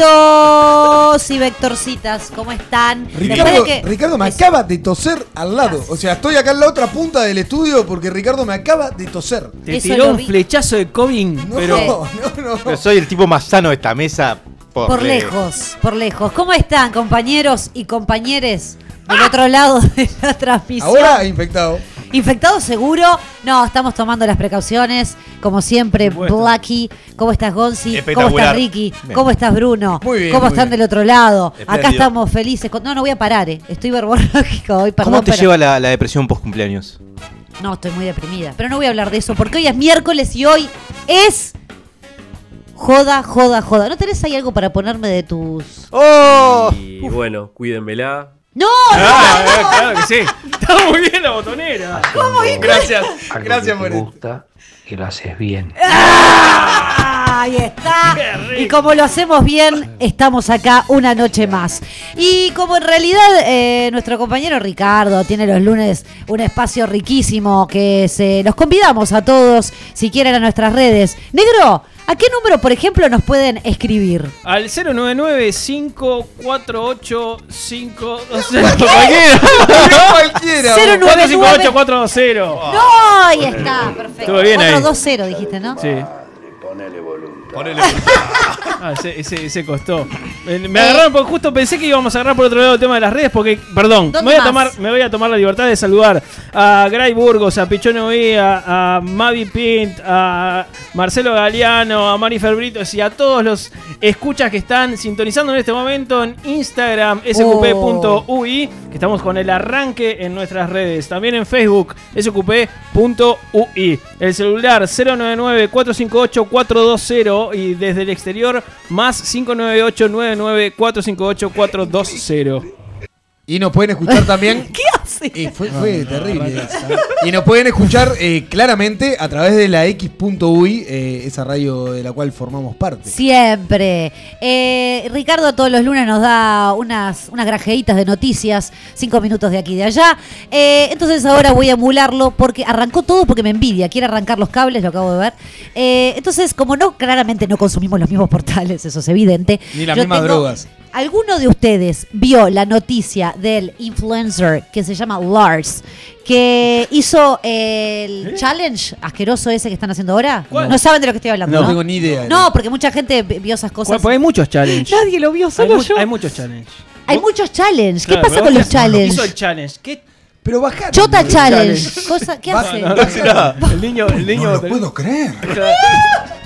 Vectorcitos y Vectorcitas, ¿cómo están? Ricardo, Después de que- Ricardo me acaba de toser al lado. O sea, estoy acá en la otra punta del estudio porque Ricardo me acaba de toser. Te Eso tiró un vi. flechazo de COVID, No, pero. no, no. Pero soy el tipo más sano de esta mesa. Por, Por lejos, por lejos. ¿Cómo están, compañeros y compañeres del otro lado de la transmisión? Ahora infectado. ¿Infectado seguro? No, estamos tomando las precauciones. Como siempre. Blacky. ¿Cómo estás, Gonzi? ¿Cómo estás, Ricky? Bien. ¿Cómo estás, Bruno? Muy bien, ¿Cómo muy están bien. del otro lado? Acá estamos felices. No, no voy a parar, eh. Estoy verborrágica hoy, perdón. ¿Cómo te pero- lleva la, la depresión post cumpleaños? No, estoy muy deprimida. Pero no voy a hablar de eso porque hoy es miércoles y hoy es. Joda, joda, joda. ¿No tenés ahí algo para ponerme de tus.? ¡Oh! Y bueno, cuídenmela. ¡No! Ah, eh, claro que sí. Está muy bien la botonera. Gracias. algo Gracias que por te esto. gusta y lo haces bien. ¡Ah! Ahí está. Qué rico. Y como lo hacemos bien, estamos acá una noche más. Y como en realidad eh, nuestro compañero Ricardo tiene los lunes un espacio riquísimo que se los convidamos a todos si quieren a nuestras redes. Negro, ¿a qué número, por ejemplo, nos pueden escribir? Al 099-548-520. Cualquiera. Cualquiera. Cero vos. nueve- 458-420. No, ahí está, perfecto. Estuvo bien ahí. 4-2-0 dijiste, ¿no? Sí. Ah, ese, ese, ese costó. Me, me agarraron porque justo pensé que íbamos a agarrar por otro lado el tema de las redes porque, perdón, me ¿Dónde voy, a tomar, me voy a tomar la libertad de saludar a Gray Burgos, a Pichón Ovía, a Mavi Pint, a Marcelo Galeano, a Mari Ferbritos y a todos los escuchas que están sintonizando en este momento en Instagram, sqp.ui, que estamos con el arranque en nuestras redes. También en Facebook, sqp.ui. El celular 099-458-420 y desde el exterior más 598-99-458-420. Y nos pueden escuchar también. ¿Qué hace? Eh, fue fue terrible. Y nos pueden escuchar eh, claramente a través de la X.UI, eh, esa radio de la cual formamos parte. Siempre. Eh, Ricardo todos los lunes nos da unas, unas granjeitas de noticias, cinco minutos de aquí y de allá. Eh, entonces ahora voy a emularlo porque arrancó todo porque me envidia. Quiere arrancar los cables, lo acabo de ver. Eh, entonces, como no, claramente no consumimos los mismos portales, eso es evidente. Ni las mismas tengo- drogas. ¿Alguno de ustedes vio la noticia del influencer que se llama Lars, que hizo el challenge asqueroso ese que están haciendo ahora? ¿Cuál? No saben de lo que estoy hablando. No No, tengo ni idea. No, porque mucha gente vio esas cosas. Porque hay muchos challenges. Nadie lo vio, Hay, solo mu- yo. hay muchos challenges. Hay muchos challenges. ¿Qué Claro, pasa con los hizo challenges? el challenge. ¿Qué? Pero baja. Chota challenge. Cosa, ¿Qué hace? No. El niño, el niño. No lo puedo creer.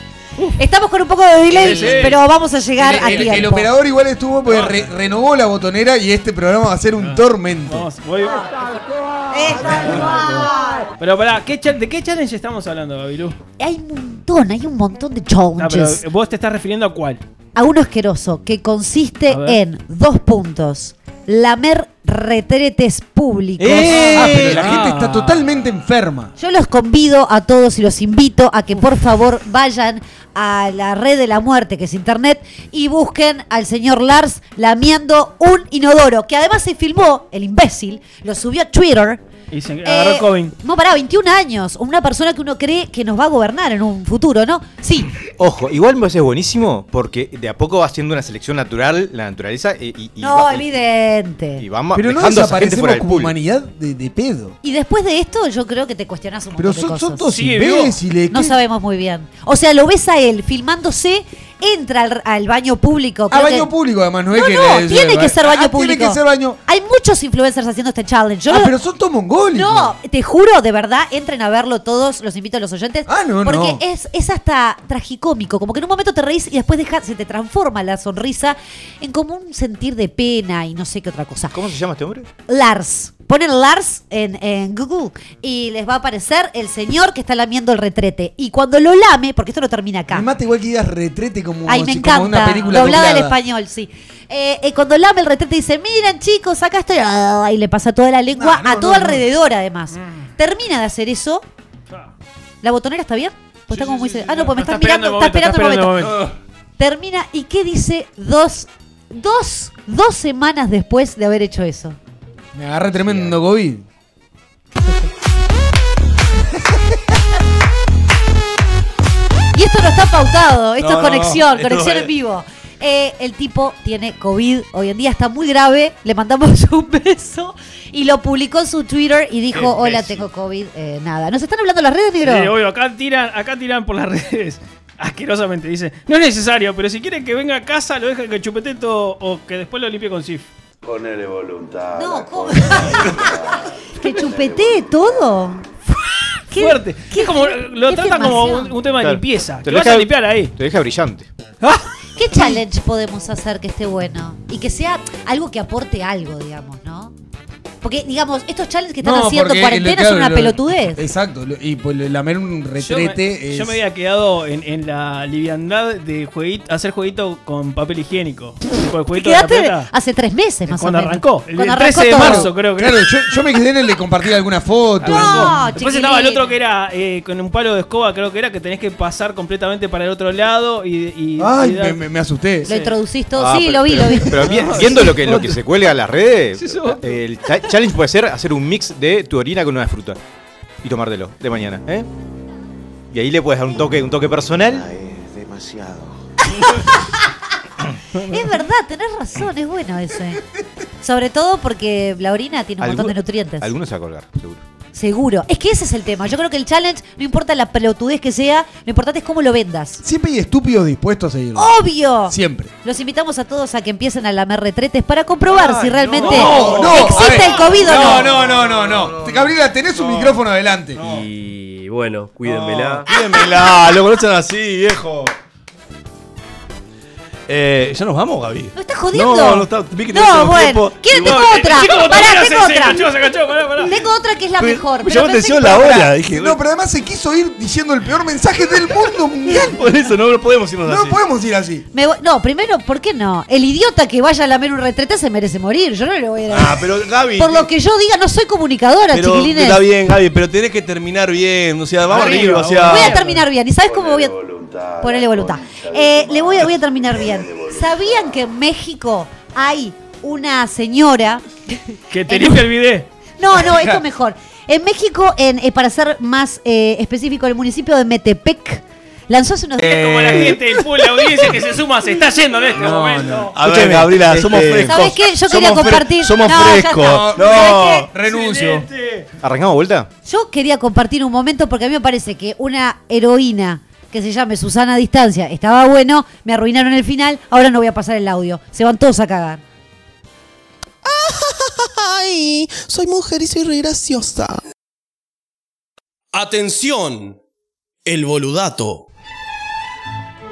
Estamos con un poco de delay, Sí, sí. pero vamos a llegar El, a el- tiempo. el operador igual estuvo porque re- renovó la botonera y este programa va a ser un tormento. Vamos, voy. Pero pará, ¿qué ¿de qué challenge estamos hablando, Gabilú? Hay un montón, hay un montón de No, pero challenges. vos te estás refiriendo a cuál. a uno asqueroso que consiste en dos puntos. Lamer retretes públicos. ¡Eh! Ah, pero la Ah. gente está totalmente enferma. Yo los convido a todos y los invito a que por favor vayan a la red de la muerte, que es internet, y busquen al señor Lars lamiendo un inodoro, que además se filmó, el imbécil, lo subió a Twitter. Y se agarró Eh, COVID. No, pará, 21 años. Una persona que uno cree que nos va a gobernar en un futuro, ¿no? Sí. Ojo, igual me parece buenísimo porque de a poco va haciendo una selección natural, la naturaleza, y, y- y No, va, evidente. y vamos Pero no dejando a esa gente desaparecemos fuera del como pool. humanidad de, de pedo. Y después de esto, yo creo que te cuestionas un Pero montón de son, cosas. son todos imbéciles. No sabemos muy bien. O sea, lo ves a él filmándose, entra al, al baño público. A creo baño que- público, además, no es No, que. no, le- tiene que ser baño Ah, público. Tiene que ser baño. Hay muchos influencers haciendo este challenge. Yo ah, lo- pero son todos mongólicos. No, te juro, de verdad, entren a verlo todos, los invito a los oyentes. Ah, no, porque no. Es, es hasta tragicómico, como que en un momento te reís y después deja- se te transforma la sonrisa en como un sentir de pena y no sé qué otra cosa. ¿Cómo se llama este hombre? Lars. Ponen Lars en, en Google y les va a aparecer el señor que está lamiendo el retrete. Y cuando lo lame, porque esto no termina acá. Me mata igual que digas retrete como, Ay, me si- como una encanta. película Doblada al español, sí. Eh, eh, cuando lame el retrete dice, miren chicos, acá estoy. Ah, Y le pasa toda la lengua No, no, a todo no, no. alrededor, además. Termina de hacer eso. ¿La botonera está bien? Pues está como muy... Ah, no, pues me Está estás mirando, esperando está el esperando el momento, Termina, ¿y qué dice dos, dos, dos semanas después de haber hecho eso? Me agarré tremendo COVID. Y esto no está pautado, esto No, es no, conexión, esto conexión es- en vivo. Eh, el tipo tiene COVID, hoy en día está muy grave, le mandamos un beso y lo publicó en su Twitter y dijo, hola, imbécil. tengo COVID, eh, nada. ¿Nos están hablando las redes, negro? Sí, obvio, acá tiran, acá tiran por las redes. Asquerosamente, dice. No es necesario, pero si quieren que venga a casa, lo dejan que chupete todo o que después lo limpie con Sif. Ponele voluntad. No, ¿cómo? que chupetee todo. Qué- Fuerte. qué- es como, lo qué tratan como un, un tema de Claro. limpieza. Te Que lo vas deja- a limpiar ahí. Te deja brillante. ¿Qué challenge podemos hacer que esté bueno? Y que sea algo que aporte algo, digamos, ¿no? Porque, digamos, estos challenges que están No, haciendo en cuarentena lo- son una lo- pelotudez. Exacto. lo- Y pues lamer un Yo me, retrete es... yo me había quedado en, en la liviandad de jueguito, hacer jueguito con papel higiénico. Te jueguito de la quedaste hace tres meses más Cuando o menos. arrancó, el- Cuando el 13 de arrancó marzo, creo que Claro, yo, yo me quedé en el de compartir alguna foto. No, Después chiquilín. estaba el otro que era eh, con un palo de escoba, creo que era, que tenés que pasar completamente para el otro lado y. y- Ay, y me, me- me asusté. Lo introducís todo. Ah, sí, pero- lo vi, pero- lo vi. Pero vi- viendo lo que, lo que se cuelga a las redes, Sí, el challenge puede ser hacer un mix de tu orina con una fruta y tomártelo de mañana, ¿eh? Y ahí le puedes dar un toque, un toque personal. Es demasiado. Es verdad, tenés razón, es bueno ese. Sobre todo porque la orina tiene un montón de nutrientes. Algunos se va a colgar, seguro. Seguro. Es que ese es el tema. Yo creo que el challenge, no importa la pelotudez que sea, lo importante es cómo lo vendas. Siempre hay estúpidos dispuestos a seguirlo. ¡Obvio! Siempre. Los invitamos a todos a que empiecen a lamer retretes para comprobar si realmente No, existe ver. el COVID o no. No, no, no, no, no. Gabriela, tenés un micrófono adelante. Y bueno, cuídenmela. Cuídenmela, lo conocen así, viejo. Eh, ¿Ya nos vamos, Gaby? ¿No estás jodiendo? No, no, está, vi que No, bueno. tiempo. ¿Quieren? Tengo No, otra. Pará, tengo se otra. enganchó, se enganchó, pará, pará. Tengo otra que es la Pero- mejor. me llamó atención la hora. Dije, no, pero además se quiso ir diciendo el peor mensaje del mundo mundial. Por eso no, no podemos irnos No así. podemos ir así. No, primero, ¿por qué no? El idiota que vaya a lamer un retrete se merece morir. Yo no le voy a Ah, pero Gaby. Por lo que yo diga, no soy comunicadora, pero chiquilines. está bien, Gaby, pero tenés que terminar bien. O sea, vamos Arriba, arriba, o sea. Voy a terminar bien. ¿Y sabes cómo voy a.? Ponele voluntad. Ponele voluntad. Eh, le voy a, voy a terminar bien. ¿Sabían que en México hay una señora. Que te limpia el. No, no, esto mejor. En México, en, eh, para ser más eh, específico, el municipio de Metepec lanzó hace unos Es como la gente del pool, la audiencia que se suma, se está yendo en este momento. A ver, Escúchame, Gabriela, este- somos frescos. ¿Sabes qué? Yo quería Somos compartir- Somos No, frescos. No. Renuncio. Excelente. ¿Arrancamos vuelta? Yo quería compartir un momento porque a mí me parece que una heroína que se llame Susana a Distancia estaba bueno, me arruinaron el final, ahora no voy a pasar el audio. Se van todos a cagar. Ay, soy mujer y soy re graciosa. Atención, el boludato.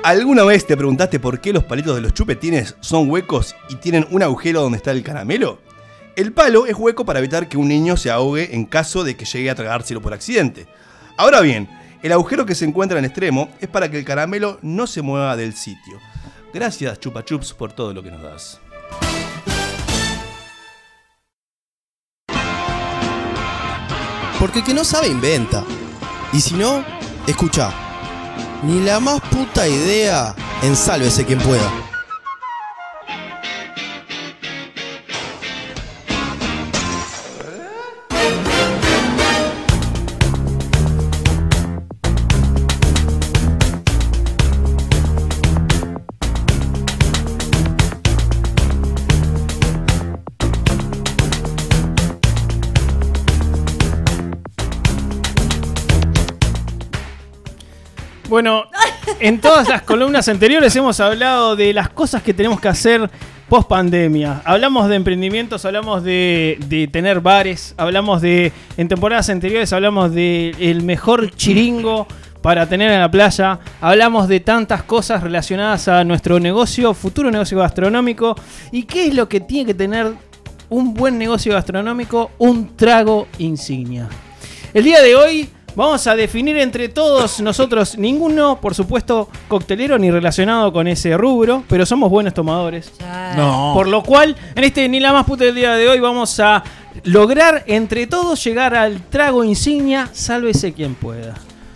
¿Alguna vez te preguntaste por qué los palitos de los chupetines son huecos y tienen un agujero donde está el caramelo? El palo es hueco para evitar que un niño se ahogue en caso de que llegue a tragárselo por accidente. Ahora bien, el agujero que se encuentra en extremo es para que el caramelo no se mueva del sitio. Gracias Chupa Chups por todo lo que nos das. Porque el que no sabe inventa. Y si no, escucha. Ni la más puta idea, ensálvese quien pueda. Bueno, en todas las columnas anteriores hemos hablado de las cosas que tenemos que hacer post pandemia. Hablamos de emprendimientos, hablamos de, tener bares, hablamos de, en temporadas anteriores hablamos de el mejor chiringo para tener en la playa. Hablamos de tantas cosas relacionadas a nuestro negocio, futuro negocio gastronómico y qué es lo que tiene que tener un buen negocio gastronómico, un trago insignia. El día de hoy vamos a definir entre todos nosotros, ninguno, por supuesto, coctelero ni relacionado con ese rubro, pero somos buenos tomadores. No. Por lo cual, en este Ni la más puta del día de hoy vamos a lograr entre todos llegar al trago insignia, sálvese quien pueda.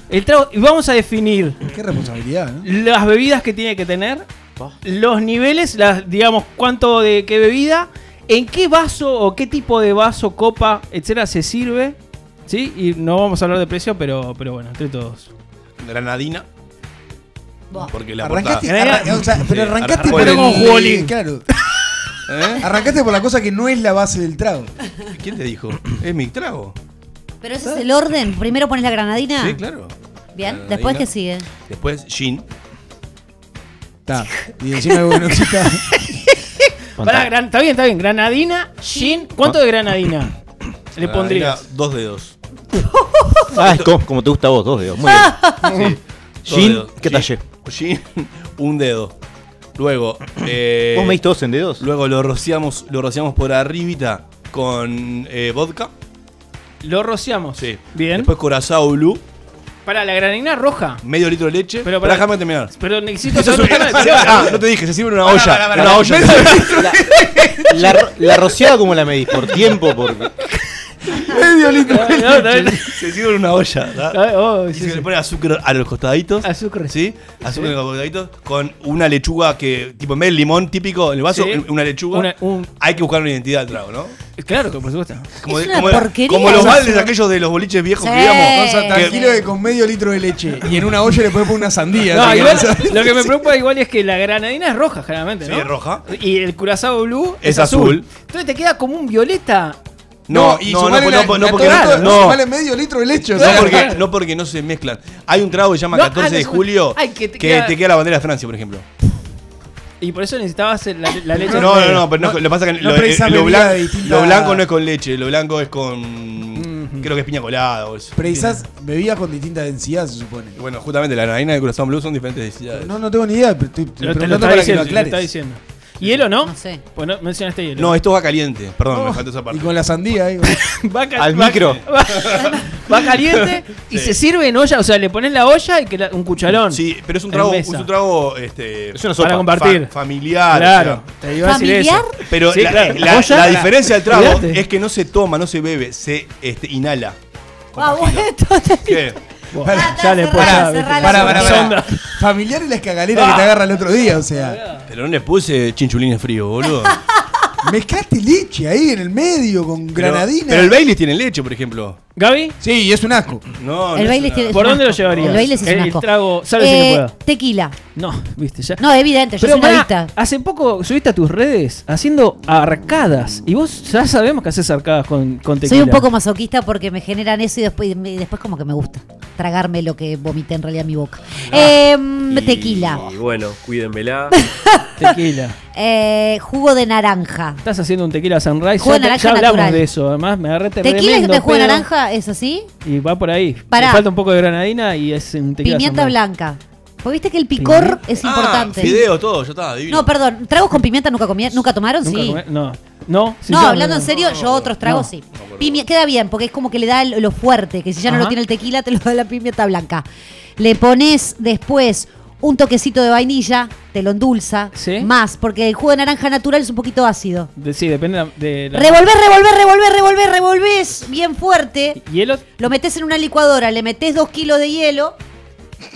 El trago, y vamos a definir Qué responsabilidad, ¿no? las bebidas que tiene que tener, los niveles, las, digamos, cuánto de qué bebida, en qué vaso o qué tipo de vaso, copa, etcétera, se sirve. ¿Sí? Y no vamos a hablar de precio, pero, pero bueno, entre todos. Granadina. Buah. Porque la Arrancaste, portada- arra- o sea, pero Sí, arrancaste por el- como. Claro. ¿Eh? Arrancaste por la cosa que no es la base del trago. ¿Quién te dijo? Es mi trago. Pero ese es el orden. Primero pones la granadina. Sí, claro. Bien. Granadina. Después, ¿qué sigue? Después, gin. Está. Y encima bueno, está. Pará, gran- está bien, está bien. Granadina, gin. ¿Cuánto de granadina le Granadina, pondrías? Dos dedos. Ah, es como, como te gusta a vos, dos dedos. Muy bien. Sí. Dedos. ¿qué talle? Gin, un dedo. Luego, eh, ¿Vos me diste dos en dedos? luego lo rociamos, lo rociamos por arribita con eh, vodka. Lo rociamos. Sí. Bien. Después Curazao Blue, Para la granadina roja. medio litro de leche. Pero para- déjame terminar. Pero necesito Eso es Ah, no te dije, se sirve en una olla. una olla. La, la la rociada, ¿cómo la medís? ¿Por tiempo? ¿Por medio litro de No, no, leche. no. Se sirve en una olla. ¿tá? Ah, oh, Y sí, se sí. le pone azúcar a los costaditos. Azúcar. ¿Sí? Azúcar a los costaditos. Con una lechuga que, tipo, en vez del limón típico en el vaso, Sí. una lechuga. Una- un- Hay que buscar una identidad del trago, ¿no? Claro por supuesto. Como, Es una como, porquería como los baldes aquellos de los boliches viejos Sí. que íbamos. O sea, tranquilo que con medio litro de leche y en una olla le puedes poner una sandía. No, igual, no lo que me preocupa igual es que la granadina es roja generalmente, Sí, ¿no? es roja. Y el curazao blue es, Es azul. azul. Entonces te queda como un violeta. No, y no, no, la- no, no, porque no, no, medio litro de leche. o no sea, porque, no porque no se mezclan. Hay un trago que se llama No, 14 ah, no de julio Ay, que te que queda- te queda la bandera de Francia, por ejemplo. Y por eso necesitabas la, la leche. No, no, no, pero no, lo que pasa es que no lo, eh, lo bebida blan- de distinta- lo blanco no es con leche, lo blanco es con. Creo que es piña colada o eso. Precisas bebidas con distinta densidad, se supone. Bueno, justamente la granadina y el corazón blue son diferentes densidades. No, no tengo ni idea, pero estoy Te te lo está para que lo diciendo. ¿Hielo no? No sé. Pues no mencionaste hielo. No, esto va caliente. Perdón, Oh, me faltó esa parte. Y con la sandía ahí. va ca- Al va- micro. Va, va caliente y se sirve en olla. O sea, le pones la olla y que la- un cucharón. Sí, pero es un En trago, mesa. es un trago este, Es una Para sopa. compartir. fa- familiar. Claro. o sea. Te iba a decir ¿Familiar? eso. pero Sí, la, claro. la- Olla, la diferencia del trago olvídate. es que no se toma, no se bebe, se este, inhala. Ah, pajita. bueno, entonces- ¿Qué? Bueno, Ah, ya le cerrá, pues, ya, para. Familiar es la escagalera que te agarra el otro día, o sea. Pero no le puse chinchulines fríos, boludo. Mezclaste leche ahí en el medio con Pero- granadina. Pero el Baileys tiene leche, por ejemplo. Gaby, Sí, y es un asco. No, no El es baile una- tiene. ¿por es un dónde lo asco. llevarías? El baile es un El asco. trago, sálvese que Eh, pueda. Tequila. No, viste, ya. No, evidente, yo Pero soy una pará, adicta. hace poco subiste a tus redes haciendo arcadas. Y vos ya sabemos que haces arcadas con, con tequila. Soy un poco masoquista porque me generan eso y después, y después como que me gusta tragarme lo que vomité en realidad en mi boca. Em, Y- tequila. Y bueno, cuídenmela. tequila. Eh, jugo de naranja. Estás haciendo un tequila sunrise. Jugo de ya, naranja ya hablamos natural. de eso. Además, me agarré ¿Tequila y tremendo de jugo de pedo. naranja es así? Y va por ahí. Pará. Le falta un poco de granadina y es un tequila Pimienta blanca. Porque viste que el picor Pimienta. es Ah, importante. fideo, todo, ya está, divino. No, perdón. ¿Tragos con pimienta nunca comieron? ¿Nunca tomaron? ¿Nunca sí. comé? No. No, sí, no, yo- hablando en serio, yo otros tragos No. sí. Pimi- queda bien, porque es como que le da lo fuerte, que si ya no lo tiene el tequila, te lo da la pimienta blanca. Le pones después un toquecito de vainilla, te lo endulza. Sí. Más, porque el jugo de naranja natural es un poquito ácido. De- sí, depende de la-. Revolver, revolver, revolver, revolver, revolvés bien fuerte. ¿Hielo? Lo metes en una licuadora, le metes dos kilos de hielo.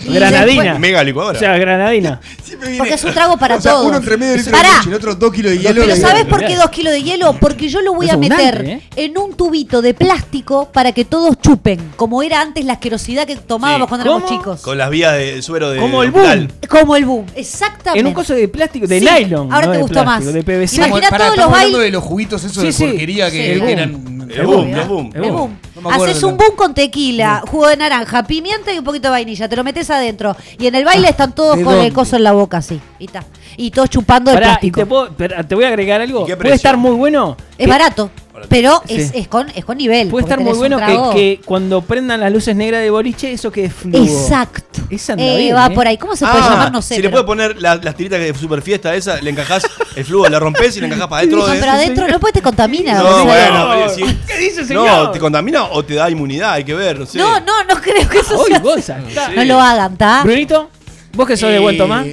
Y Granadina. Mega O licuadora. sea, granadina. Siempre viene- Porque es un trago para o sea, todos. Uno entre medio litro Pará. de leche, el otro dos kilos de hielo. Pero y- ¿sabes por qué dos kilos de hielo? Porque yo lo voy Es a meter abundante, ¿eh? en un tubito de plástico para que todos chupen, como era antes la asquerosidad que tomábamos Sí. cuando éramos ¿Cómo? chicos. Con las vías de suero de. Como el hospital. boom. Como el boom, exactamente. En un coso de plástico, de Sí, nylon. ahora no te de gustó plástico, más. De PVC. Imagina pará, todos los estamos hablando bailes- de los juguitos esos Sí, de sí. porquería que, Sí. eran. El boom, el boom. El boom. No me acuerdo Haces un boom con tequila, jugo de naranja, pimienta y un poquito de vainilla. Te lo metes adentro. Y en el baile están todos ¿de con el coso en la boca así. Y, ta. y todos chupando el Pará, y plástico. te, puedo- pero te voy a agregar algo. ¿Y qué Puede precio? estar muy bueno. Es que- barato. Pero Sí. es, es con, es con nivel. Puede estar muy bueno que, que cuando prendan las luces negras de boliche, eso que es. Exacto. Esa Eh, bien, va ¿eh? por ahí. ¿Cómo se puede Ah, llamar? No sé. si le puede poner la- las tiritas de super fiesta esa, le encajás el flujo, la rompes y le encajás para adentro. No, de- pero adentro no puede te contamina. No, bueno, pero si- ¿Qué dice, No, señor? te contamina o te da inmunidad, hay que ver, no sé. No, no, no creo que eso sea. No lo hagan, ¿está? Brunito, vos que sos de buen Eh, tomar.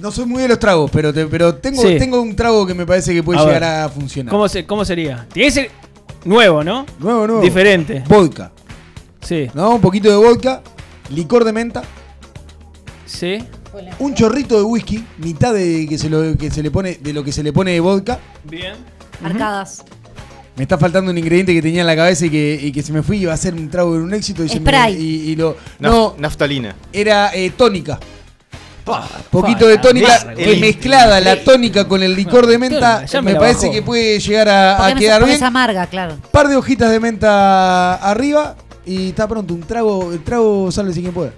No soy muy de los tragos, pero, te- pero tengo, Sí. tengo un trago que me parece que puede A llegar ver. a funcionar. ¿Cómo, se, ¿Cómo sería? Tiene que ser nuevo, ¿no? Nuevo, nuevo. Diferente. Vodka. Sí. ¿No? Un poquito de vodka, licor de menta, Sí. un chorrito de whisky, mitad de que se, lo, que se le pone, de lo que se le pone de vodka. Bien. Arcadas. Me está faltando un ingrediente que tenía en la cabeza y que, y que se me fue y iba a ser un trago de un éxito y se me- Spray. y, y lo. No, Naftalina. era eh, tónica. Poquito de tónica, que mezclada la tónica con el licor de menta, me parece que puede llegar a, a quedar bien. es amarga, claro. par de hojitas de menta arriba y está pronto. Un trago, el trago sale sin quien pueda.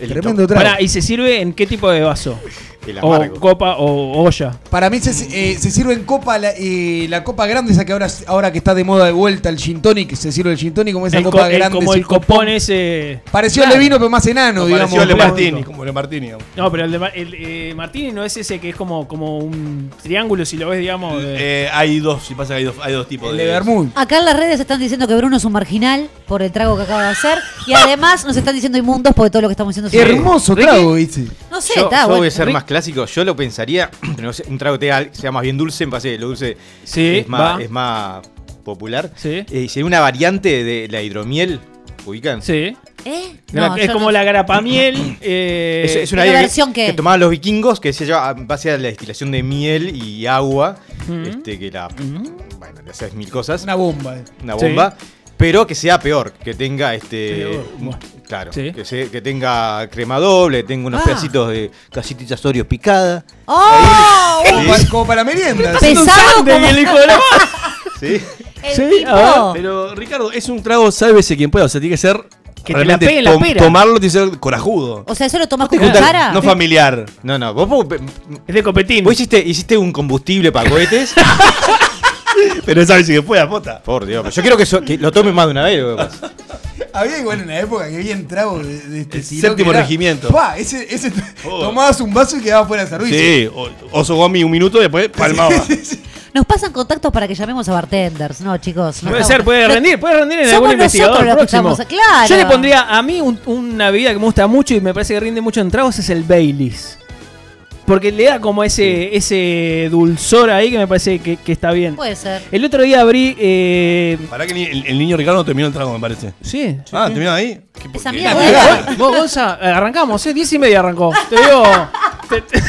El Tremendo trago. Pará, ¿y se sirve en qué tipo de vaso? El O copa o olla. Para mí se, eh, se sirve en copa la, eh, la copa grande, esa que ahora, ahora que está de moda de vuelta el gin tonic, se sirve el gin tonic como esa El copa co- el- grande. como el copón copón. ese. Pareció al Claro. de vino, pero más enano, No, digamos. pareció el de Como- Martini, como el de Martini. digamos. No, pero el de el, eh, Martini no es ese que es como, como un triángulo, si lo ves, digamos. de- Eh, hay dos, si pasa que hay dos, hay dos tipos El de. de Bermud. Acá en las redes están diciendo que Bruno es un marginal por el trago que acaba de hacer. Y además nos están diciendo inmundos porque todo lo que estamos diciendo es Hermoso Ricky. trago, ¿viste? No sé, Yo, está yo bueno. voy a ser Rick- más clásico. Yo lo pensaría, pero no sé, un trago que sea más bien dulce, parece que lo dulce Sí, es, más, va. es más popular. Sí. Eh, sería una variante de la hidromiel, ¿ubican? Sí. ¿Eh? No, es como no- la garapamiel. eh, Es, es una ¿Pero idea versión que, tomaban los vikingos, que se lleva en base a la destilación de miel y agua, Ujú. este, que era, bueno, le haces mil cosas, Una bomba. eh. una Sí. Pero que sea peor, que tenga este, claro, Sí. que, se- que tenga crema doble, tenga unos Ah. pedacitos de casitas Oreo picada, ¡Oh! Como, pa- como para merienda. Pesado como y el hijo de la- ¿sí? el Sí, tipo. Pero, Ricardo, es un trago, sálvese quien pueda. O sea, tiene que ser. Que te la la pera. tomarlo tiene que ser corajudo. O sea, ¿eso lo tomás te con cuchara? No familiar. No, no, vos, vos- Es de copetín. vos hiciste, hiciste un combustible para cohetes, Pero sálvese quien pueda, pota. por Dios, pero yo quiero que, so- que lo tome más de una vez. lo que pasa. Había igual en la época que había trago de, de este El séptimo era- regimiento. Pa, ese, ese Oh. tomabas un vaso y quedaba fuera de servicio. Sí, o- oso gomi un minuto y después palmaba. Nos pasan contactos para que llamemos a bartenders, ¿no, chicos? No Puede ser, puede rendir, puede rendir en Somos algún investigador los próximo. estamos- claro. Yo le pondría a mí un- una bebida que me gusta mucho y me parece que rinde mucho en tragos es el Baileys. Porque le da como ese, ese dulzor ahí que me parece que, que está bien. Puede ser. El otro día abrí. Eh, Pará que el, el- niño Ricardo terminó el trago, me parece. sí. Ah, terminó ahí. ¿Qué Esa mierda Vos, vos, Gonza, arrancamos, ¿eh? 10 y media arrancó. Te digo. Te, te-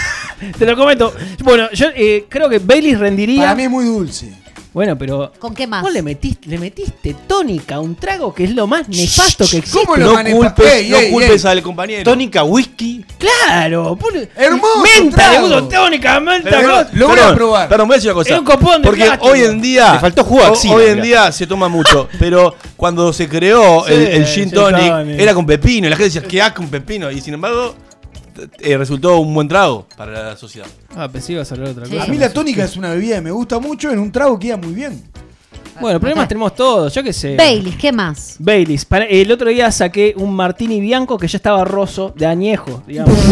te lo comento. Bueno, yo eh, creo que Baileys rendiría. Para mí es muy dulce. Bueno, pero. ¿Con qué más? Vos le metiste, le metiste tónica a un trago que es lo más nefasto que existe. ¿Cómo lo No culpes, Ey, no ey, culpes ey. al compañero. Tónica, whisky, Claro, Hermoso Menta, le trago. puso tónica, menta, Pero, bro. Lo voy a probar. Perdón, voy a decir una cosa. Es un copón de Porque plástico. hoy en día. Le faltó jugo axila, Hoy en día se toma mucho. Pero cuando se creó Sí, el, el gin tonic, era con pepino. Y la gente decía, ¿qué asco un pepino? Y sin embargo, eh, resultó un buen trago para la sociedad. Ah, pensé que ibas a hablar de otra Sí. cosa. A mí la tónica es una bebida que me gusta mucho. En un trago queda muy bien. Bueno, problemas tenemos todos, yo qué sé. Baileys, ¿qué más? Baileys. Para- el otro día saqué un martini bianco que ya estaba roso, de añejo, digamos.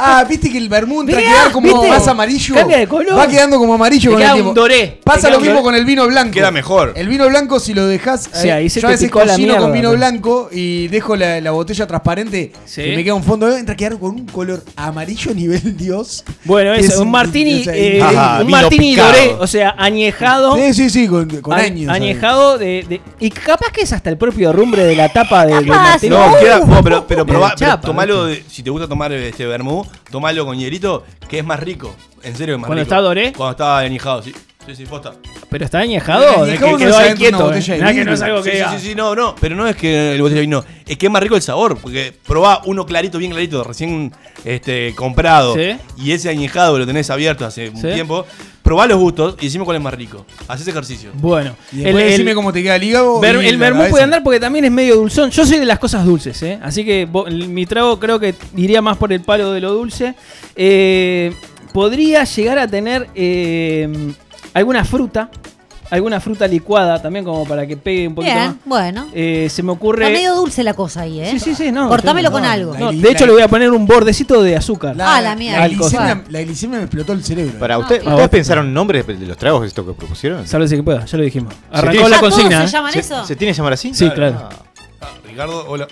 Ah, viste que el vermouth entra a quedar como ¿viste? más amarillo. Cambia de color. Va quedando como amarillo Te con el queda tiempo. un doré. Pasa Te lo queda un mismo doré. con el vino blanco. Queda mejor. El vino blanco, si lo dejas. Sí, ahí se yo te a veces picó la cocino mierda, con vino ¿no? blanco y dejo la, la botella transparente. Sí. Que me queda un fondo. Entra a quedar con un color amarillo nivel Dios. Bueno, Que es eso, un martini, o sea, eh, increíble. Ajá, un vino martini picado. doré, o sea, añejado. Sí, sí, sí, con, con a- años. Añejado de, de- Y capaz que es hasta el propio rumbre de la tapa de, del Capaz, martini. No, queda. no, pero, pero, probá- pero chapa, tomalo. de- si te gusta tomar este vermú, tomalo con hielito, que es más rico. En serio, es más ¿Cuando rico. está doré? Cuando está añejado, sí. Sí, sí, posta. Pero está añejado, de que quedó ahí quieto. eh. Nada que no es algo que sí, diga. sí, sí, no, no, pero no es que el botella de vino, es que es más rico el sabor, porque probá uno clarito, bien clarito, recién este, comprado, Sí. y ese añejado que lo tenés abierto hace un tiempo, probá los gustos y decime cuál es más rico. Haz ese ejercicio. Bueno, Y después decime cómo te queda el hígado. Ver- y el la vermú cabeza. puede andar porque también es medio dulzón. Yo soy de las cosas dulces, ¿eh? Así que vo- el- mi trago creo que iría más por el palo de lo dulce. Eh, podría llegar a tener eh, alguna fruta. alguna fruta licuada también como para que pegue un poquito más. Bien, bueno. Eh, se me Está ocurre. medio dulce la cosa ahí, ¿eh? Sí, sí, sí, no. Cortámelo con no, algo. no, de hecho, le voy a poner un bordecito de azúcar. Ah, la mierda. Glicemia, la glicemia me explotó el cerebro. Para claro. ¿Ustedes pensaron nombres de los tragos esto que propusieron? Sálvese que pueda, ya lo dijimos. ¿Se Arrancó la Ah, ¿todos consigna. se ¿eh? llaman ¿Se, eso? se tiene que llamar así? Sí, claro. Ah, Ricardo, hola.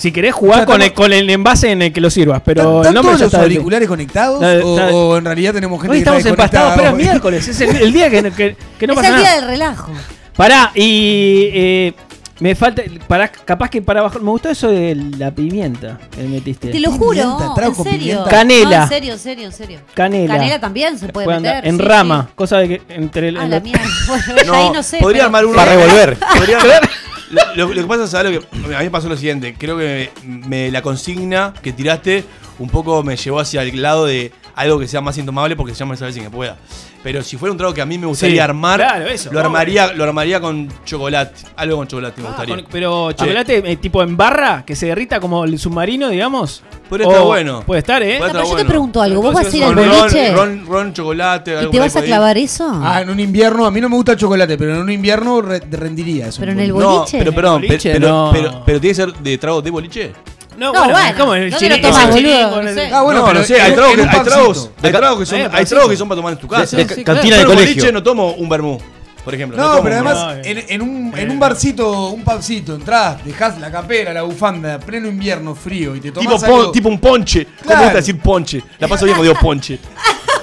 Si querés jugar Ya con el, con el envase en el que lo sirvas, pero ¿Están, el nombre todos ya los está. auriculares conectados? O, o en realidad tenemos gente Hoy que está estamos empastados, pero es miércoles, es el, el día que, que- que no es pasa el día nada. del relajo. Pará, y eh, me falta. Pará, capaz que para bajar. Me gustó eso de la pimienta que metiste. Te lo juro, Pimienta, en con serio. pimienta. Canela. No, en serio, en serio, en serio. Canela. Canela también se puede, Puede andar meter. en sí, rama, sí. cosa de que entre el. Ah, en la mierda. Bueno, ahí no sé. podría pero- armar uno. Para revolver. Podría armar- lo, que pasa es ¿sabes que a mí me pasó lo siguiente. Creo que me, la consigna que tiraste un poco me llevó hacia el lado de algo que sea más intomable porque llama esa vez sin que pueda. Pero si fuera un trago que a mí me gustaría Sí, armar, claro, eso, lo armaría, lo armaría con chocolate. Algo con chocolate me Ah, gustaría. con- pero chocolate eh, tipo en barra, que se derrita como el submarino, digamos. O- estar bueno. Puede estar, ¿eh? No, Puede pero yo bueno. te pregunto algo. ¿Vos vas a ir al boliche ron, ron, ron, chocolate, y algo te por vas a ahí. clavar eso? Ah, en un invierno, a mí no me gusta el chocolate, pero en un invierno re- rendiría eso. Pero en el No, boliche. pero perdón, boliche, pero, no. pero, pero tiene que ser de trago de boliche. No, No, bueno, bueno, ¿cómo el ¿dónde lo chiringo? tomás, el boludo? chiringo, No el- sé. Ah, bueno, no, pero no sé, hay en- tragos en que, un hay tragos, pancito. hay tragos que son, Eh, hay tragos que son para tomar en tu casa. De- Yo sí, cantina en del el colegio. boliche no tomo un vermú, por ejemplo. No, tomo pero un además, no, en, en un, en un barcito, un pubcito, entras, dejás la campera, la bufanda, pleno invierno, frío, y te Tipo, tomás pon- algo- tipo un ponche. ¿Cómo Claro. gusta decir ponche? La paso bien cuando digo ponche.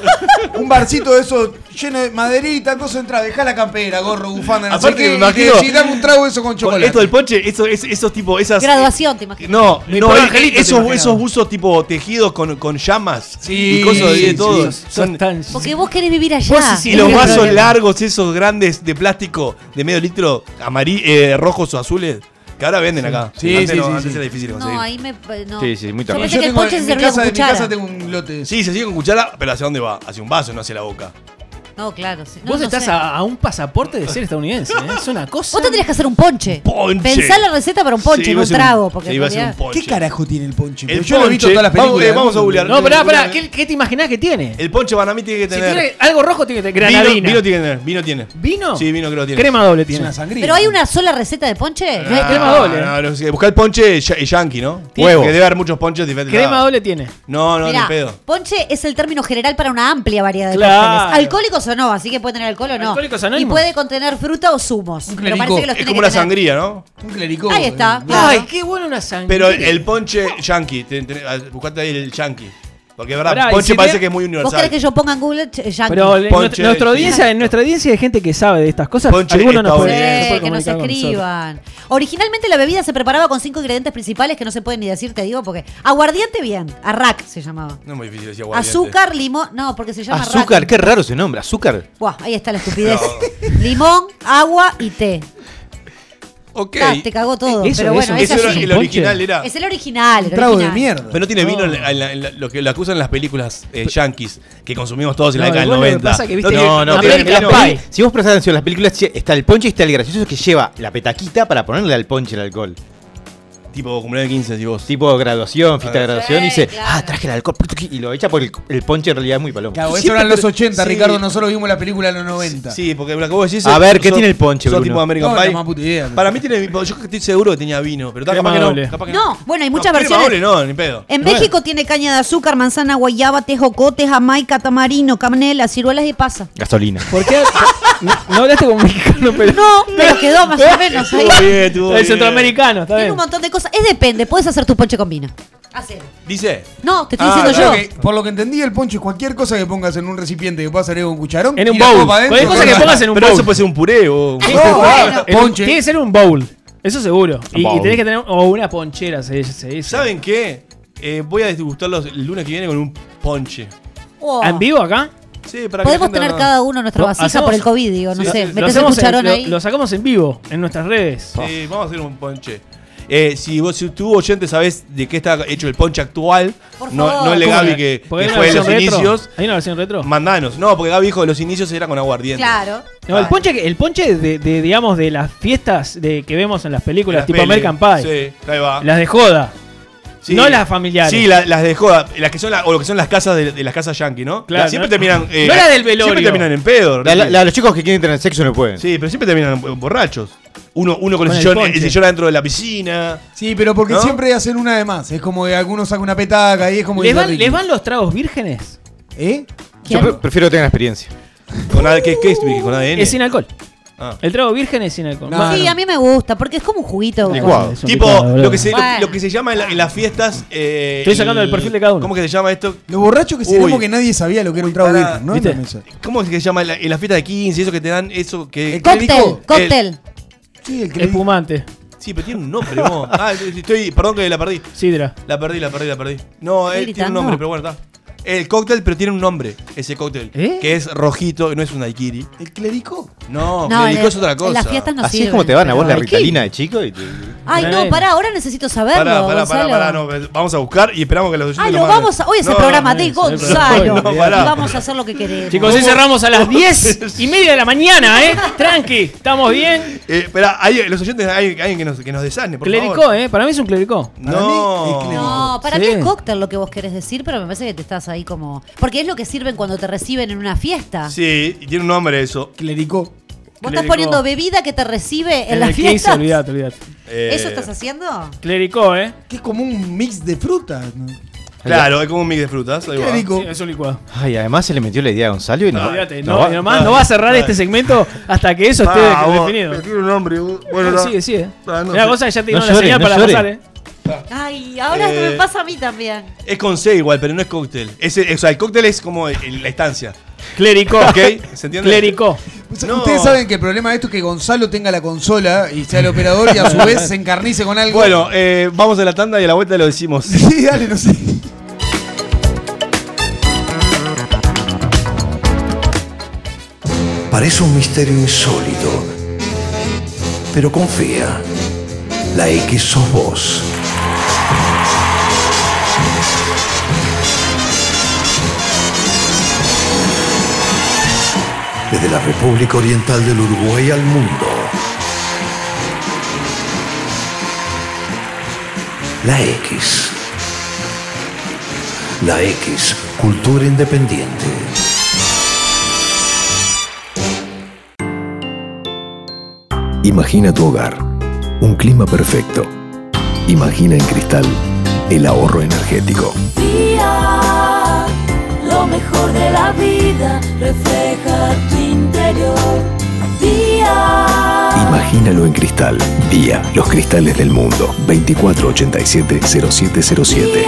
un barcito de eso lleno de maderita, cosa entras, dejás la campera, gorro, bufanda, no Aparte, sé qué, me y imagino- dame un trago de eso con Con chocolate. esto del ponche, eso, es, esos tipo, esas. Graduación, te imaginas. No, Mi no, pobre eh, angelito te esos, imaginaba. esos buzos tipo tejidos con, con llamas Sí, y cosas de sí, todo. sí. Son- Porque vos querés vivir allá. Vos sí, sí, y los vasos problema. largos, esos grandes de plástico de medio litro, amarillos, rojos o azules, que ahora venden acá. Sí, antes sí, no, sí, antes sí. era difícil conseguir. No, ahí me. No. Sí, sí, muy Yo tarde. pensé Yo que el tengo- ponche en se mi servía casa, con en mi casa cuchara. tengo un lote. Sí, se sigue con cuchara, pero ¿hacia dónde va? Hacia un vaso, no hacia la boca. No, claro. sí. No, Vos no estás sé. a, a un pasaporte de ser estadounidense, ¿eh? Es una cosa. Vos tendrías que hacer un ponche. Ponche. Pensá la receta para un ponche, Sí, no a un ser un- trago. Porque sí, iba a ser un realidad- ponche. ¿Qué carajo tiene el ponche? El Porque yo lo he visto ponche- todas las películas. vamos, eh, vamos a googlear. No, pará, pará. ¿Qué, qué te imaginás que tiene? El ponche para mí tiene que Si tener. tiene algo rojo, tiene que tener vino, granadina. vino tiene que tener. Vino tiene. ¿Vino? Sí, vino creo que tiene. Crema doble Es tiene. una sangría. Pero hay una sola receta de ponche. No hay Ah, crema doble. No, no, sí, busca el ponche ya- yankee, ¿no? Tiene- Huevo. Que debe haber muchos ponches diferentes. Crema lados. doble tiene. No, no, Mirá, ni pedo. ponche es el término general para una amplia variedad de Claro. cócteles. Alcohólicos o no, así que puede tener alcohol o no. Alcohólicos y anónimos. puede contener fruta o zumos. Un Pero clericó. parece que los Es tiene como que una tener. sangría, ¿no? Un clericó. Ahí está, Eh, claro. Ay, qué bueno una sangre. Pero el ponche yankee. te- te- buscate ahí el yankee. Porque es verdad, Pará, y ponche si parece te- que es muy ¿Vos querés universal. que yo ponga en Google ch- yankee? Pero en Ponche, nuestra audiencia, en nuestra audiencia hay gente que sabe de estas cosas. Ponche Algunos nos Sí, pueden, estadounidense. se pueden que nos comunicar con nosotros. escriban. Originalmente la bebida se preparaba con cinco ingredientes principales que no se pueden ni decir, te digo, porque aguardiente bien, arrac se llamaba. No es muy difícil decir aguardiente. Azúcar, limón, no, porque se llama Azúcar, arrac. qué raro ese nombre, azúcar. Buah, ahí está la estupidez. Limón, agua y té. Ok. Te cagó todo, Eso, pero bueno, eso, es Eso era- así. el original era. Es el original, el trago de mierda. Pero no tiene vino en la- en la- en la- lo que lo acusan en las películas eh, yankees que consumimos todos en la No, década del igual lo que 90. pasa que, viste, tiene- No, no, tiene American vino. Pie. Si vos prestás atención a las películas, che, está el ponche y está el gracioso que lleva la petaquita para ponerle al ponche el alcohol. Tipo cumpleaños de 15, si vos. Tipo graduación, fiesta de graduación, y dice, claro. ah, traje el alcohol, y lo echa porque el, el ponche en realidad es muy palomo. Claro, eso eran los te- 80, sí. Ricardo. Nosotros vimos la película de los 90. Sí, porque lo que vos decís A es- ver, ¿qué sos- tiene el ponche, Bruno? tipo American No, Pie. puta idea. Para mí tiene. Yo estoy seguro que tenía vino, pero capaz que no. Capaz que No, bueno, hay muchas No, versiones. doble no, ni pedo. En. México tiene caña de azúcar, manzana, guayaba, tejocote, jamaica, tamarino, canela, ciruelas y pasa. Gasolina. ¿Por qué? No, no hablaste como mexicano, pero. No, pero quedó más o menos ahí. Estuvo bien, estuvo El bien. centroamericano, está Tiene bien. un montón de cosas. Es depende, puedes hacer tu ponche con vino. Hacelo. Dice. No, te estoy Ah, diciendo claro yo. por lo que entendí, el ponche es cualquier cosa que pongas en un recipiente que puedas agregar un cucharón. En un bowl. adentro, Cualquier cosa que pongas en un Pero bowl. eso puede ser un puré o. Sí, No, bueno. en un- Ponche. Tiene que ser un bowl. Eso seguro. Y, y bowl. tenés que tener. O una ponchera, se, se dice. ¿Saben qué? Eh, voy a degustarlos el lunes que viene con un ponche. Oh. ¿En vivo acá? Sí, para que Podemos tener no- cada uno nuestra vasija hacemos- por el COVID, digo, no Sí, sé. sí, Lo, Metés el hacemos en- cucharón lo- ahí. lo sacamos en vivo en nuestras redes. Sí, vamos a hacer un ponche. Eh, si vos, si tú oyente sabés de qué está hecho el ponche actual, no, no el de ¿Cómo Gaby es? que, fue de los retro. inicios, ¿Hay una versión retro? mandanos. No, porque Gaby dijo que los inicios eran con aguardiente. Claro. No, el ponche, que- el ponche de, de, digamos, de las fiestas de, que vemos en las películas, Las tipo. American Pie. Sí, ahí va. Las de joda. Sí. No las familiares. Sí, la- las de joda, las que son la- o lo que son las casas de, de las casas yankee, ¿no? Claro, La- siempre no- terminan. eh, no la del velorio. Siempre terminan en pedo. La- la- la- los chicos que quieren tener sexo no pueden. Sí, pero siempre terminan bo- borrachos. Uno, uno con, Con el el sillón, ponche. el sillón adentro de la piscina. Sí, pero porque ¿No? siempre hacen una de más. Es como que algunos sacan una petaca y es como ¿Les dice van, Ricky. les van los tragos vírgenes? ¿Eh? Yo pre- prefiero tener experiencia. Con AD ¿qué, qué es, Vicky? ¿Con ADN? Es sin alcohol. Ah. El trago virgen es sin alcohol. No, sí, a mí me gusta, porque es como un juguito. Licuado. Es un Tipo, lo que, se, lo, que se llama en, la- en las fiestas. eh, Estoy sacando el perfil de cada uno. ¿Cómo que se llama esto? Los borrachos que se como que nadie sabía lo que era un trago virgen, ¿no? ¿Cómo es que se llama en la, en la fiesta de 15? Eso que te dan, eso que. El Cóctel, cóctel. Sí, el Espumante. Sí, pero tiene un nombre, vos. Ah, estoy. Perdón que la perdí. Sidra. La perdí, la perdí, la perdí. No, él tiene un nombre, pero bueno, está. El cóctel, pero tiene un nombre, ese cóctel. ¿Eh? Que es rojito, no es un daiquiri. ¿El clérigo? No, No, clérico es otra cosa. En las fiestas no Así sirven, es como te van a vos la ritalina de chico y te- Ay, no, pará, ahora necesito saberlo. Pará, pará, pará, Gonzalo. pará, no, vamos a buscar y esperamos que los oyentes Ay, nos lo vamos a. Hoy es el No, programa no, de. Gonzalo. No, pará. y vamos a hacer lo que queremos. Chicos, hoy cerramos a las 10 y media de la mañana, ¿eh? Tranqui, ¿estamos bien? Eh, espera, hay, los oyentes hay alguien que nos, que nos desasne, por Clericó, favor. ¿eh? Para mí es un clericó. Para mí. No, ¿para Sí. qué es cóctel lo que vos querés decir? Pero me parece que te estás ahí como. Porque es lo que sirven cuando te reciben en una fiesta. Sí, y tiene un nombre eso. Clérigo. Vos estás poniendo bebida que te recibe en, En la el 15, fiesta. olvídate, olvídate. Eh, ¿Eso estás haciendo? Clericó, ¿eh? Que es como un mix de frutas. ¿no? Claro, es como un mix de frutas. ahí va. Sí, es un licuado. Ay, además se le metió la idea a Gonzalo y no. Olvídate, no no, va- y nomás no va a cerrar este segmento hasta que eso esté Ah, vos, definido. tiene un nombre. vos. Bueno, Sí, no. sigue, sigue. Ah, no Mira, sé. cosa ya te No dio llore, señal no para llore. pasar, ¿eh? Ay, ahora Eh, me pasa a mí también. Es con C igual, pero no es cóctel. Es, o sea, el cóctel es como el- la estancia. Clericó. ¿Ok? ¿Se entiende? Clericó. No. Ustedes saben que el problema de esto es que Gonzalo tenga la consola y sea el operador y a su vez se encarnice con algo. Bueno, eh, vamos a la tanda y a la vuelta lo decimos. Sí, dale, no sé. Parece un misterio insólito. Pero confía. La X sos vos. Desde la República Oriental del Uruguay al mundo. La X. La X, cultura independiente. Imagina tu hogar, un clima perfecto. Imagina en cristal el ahorro energético. Mejor de la vida refleja tu interior. Día, Imagínalo en cristal. Día, los cristales del mundo. 2487-0707.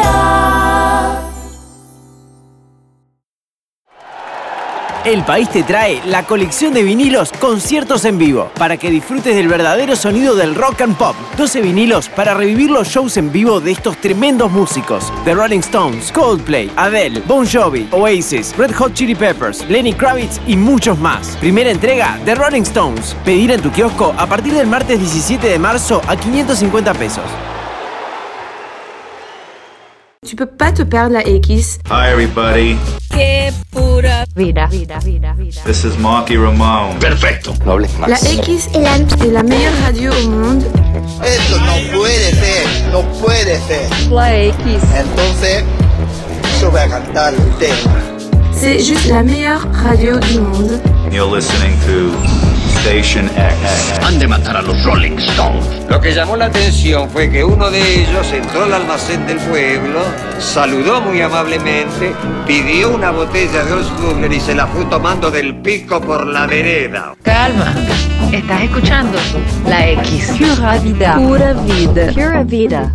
El País te trae la colección de vinilos Conciertos en Vivo para que disfrutes del verdadero sonido del rock and pop. 12 vinilos para revivir los shows en vivo de estos tremendos músicos: The Rolling Stones, Coldplay, Adele, Bon Jovi, Oasis, Red Hot Chili Peppers, Lenny Kravitz y muchos más. Primera entrega: The Rolling Stones. Pedir en tu kiosco a partir del martes 17 de marzo a 550 pesos. Tu peux pas te perdre la X. Hi, everybody. Qué pura Vida, vida, vida, vida. This is Marky Ramone. Perfecto. No hables La X es la, es la meilleure radio au monde. Esto no puede ser, no puede ser. La X. Entonces, yo voy a cantar el tema. C'est juste la meilleure radio du monde. You're listening to Station X. Han de matar a los Rolling Stones. Lo que llamó la atención fue que uno de ellos entró al almacén del pueblo, saludó muy amablemente, pidió una botella de Oldsmugler y se la fue tomando del pico por la vereda. Calma, estás escuchando la X. Pura vida. Pura vida. Pura vida.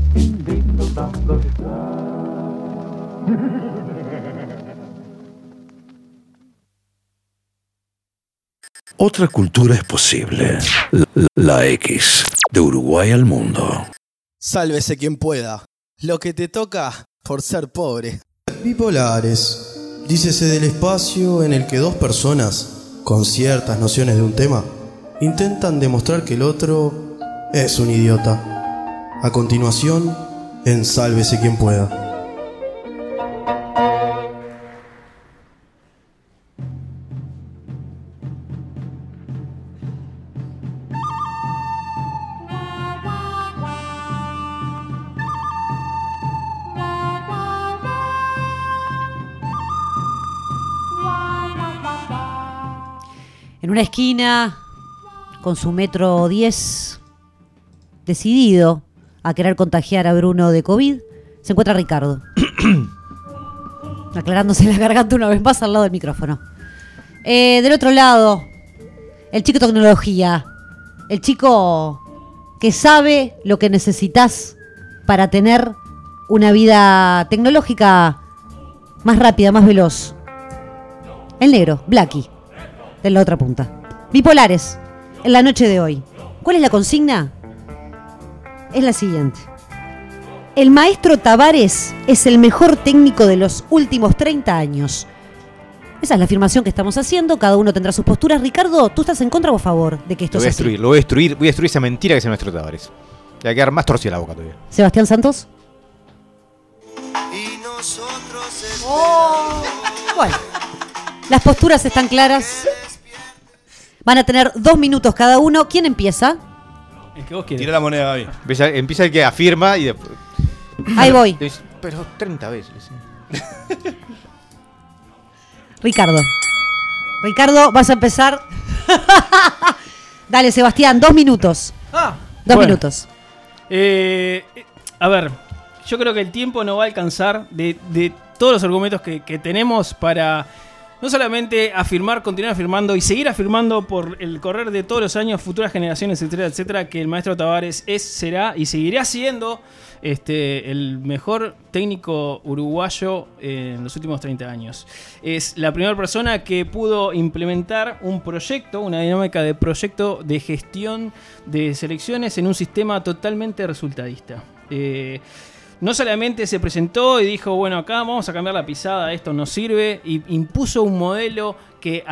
Otra cultura es posible. La, la X, de Uruguay al mundo. Sálvese quien pueda. Lo que te toca por ser pobre. Bipolares. Dícese del espacio en el que dos personas, con ciertas nociones de un tema, intentan demostrar que el otro es un idiota. A continuación, en Sálvese quien pueda. Una esquina, con su metro 10, decidido a querer contagiar a Bruno de COVID, se encuentra Ricardo. Aclarándose la garganta una vez más al lado del micrófono. Eh, del otro lado, el chico tecnología. El chico que sabe lo que necesitas para tener una vida tecnológica más rápida, más veloz. El negro, Blacky, de la otra punta. Bipolares, en la noche de hoy. ¿Cuál es la consigna? Es la siguiente. El maestro Tavares es el mejor técnico de los últimos 30 años. Esa es la afirmación que estamos haciendo. Cada uno tendrá sus posturas. Ricardo, ¿tú estás en contra o a favor de que esto Lo voy a así? destruir, lo voy a destruir, voy a destruir esa mentira que es el nuestro Tavares. Le va a quedar más torcida la boca todavía. Sebastián Santos. Bueno, las posturas están claras. Van a tener dos minutos cada uno. ¿Quién empieza? El que vos quieras. Tira la moneda, Gaby. Empieza, empieza el que afirma y después. Ahí voy. Pero 30 veces. Ricardo. Ricardo, vas a empezar. Dale, Sebastián, dos minutos. Ah, Dos bueno. minutos. Eh, eh, a ver, yo creo que el tiempo no va a alcanzar de, de todos los argumentos que, que tenemos para no solamente afirmar, continuar afirmando y seguir afirmando por el correr de todos los años, futuras generaciones, etcétera, etcétera, que el maestro Tavares es, será y seguirá siendo este, el mejor técnico uruguayo en los últimos 30 años. Es la primera persona que pudo implementar un proyecto, una dinámica de proyecto de gestión de selecciones en un sistema totalmente resultadista. Eh, no solamente se presentó y dijo, bueno, acá vamos a cambiar la pisada, esto nos sirve, y impuso un modelo que,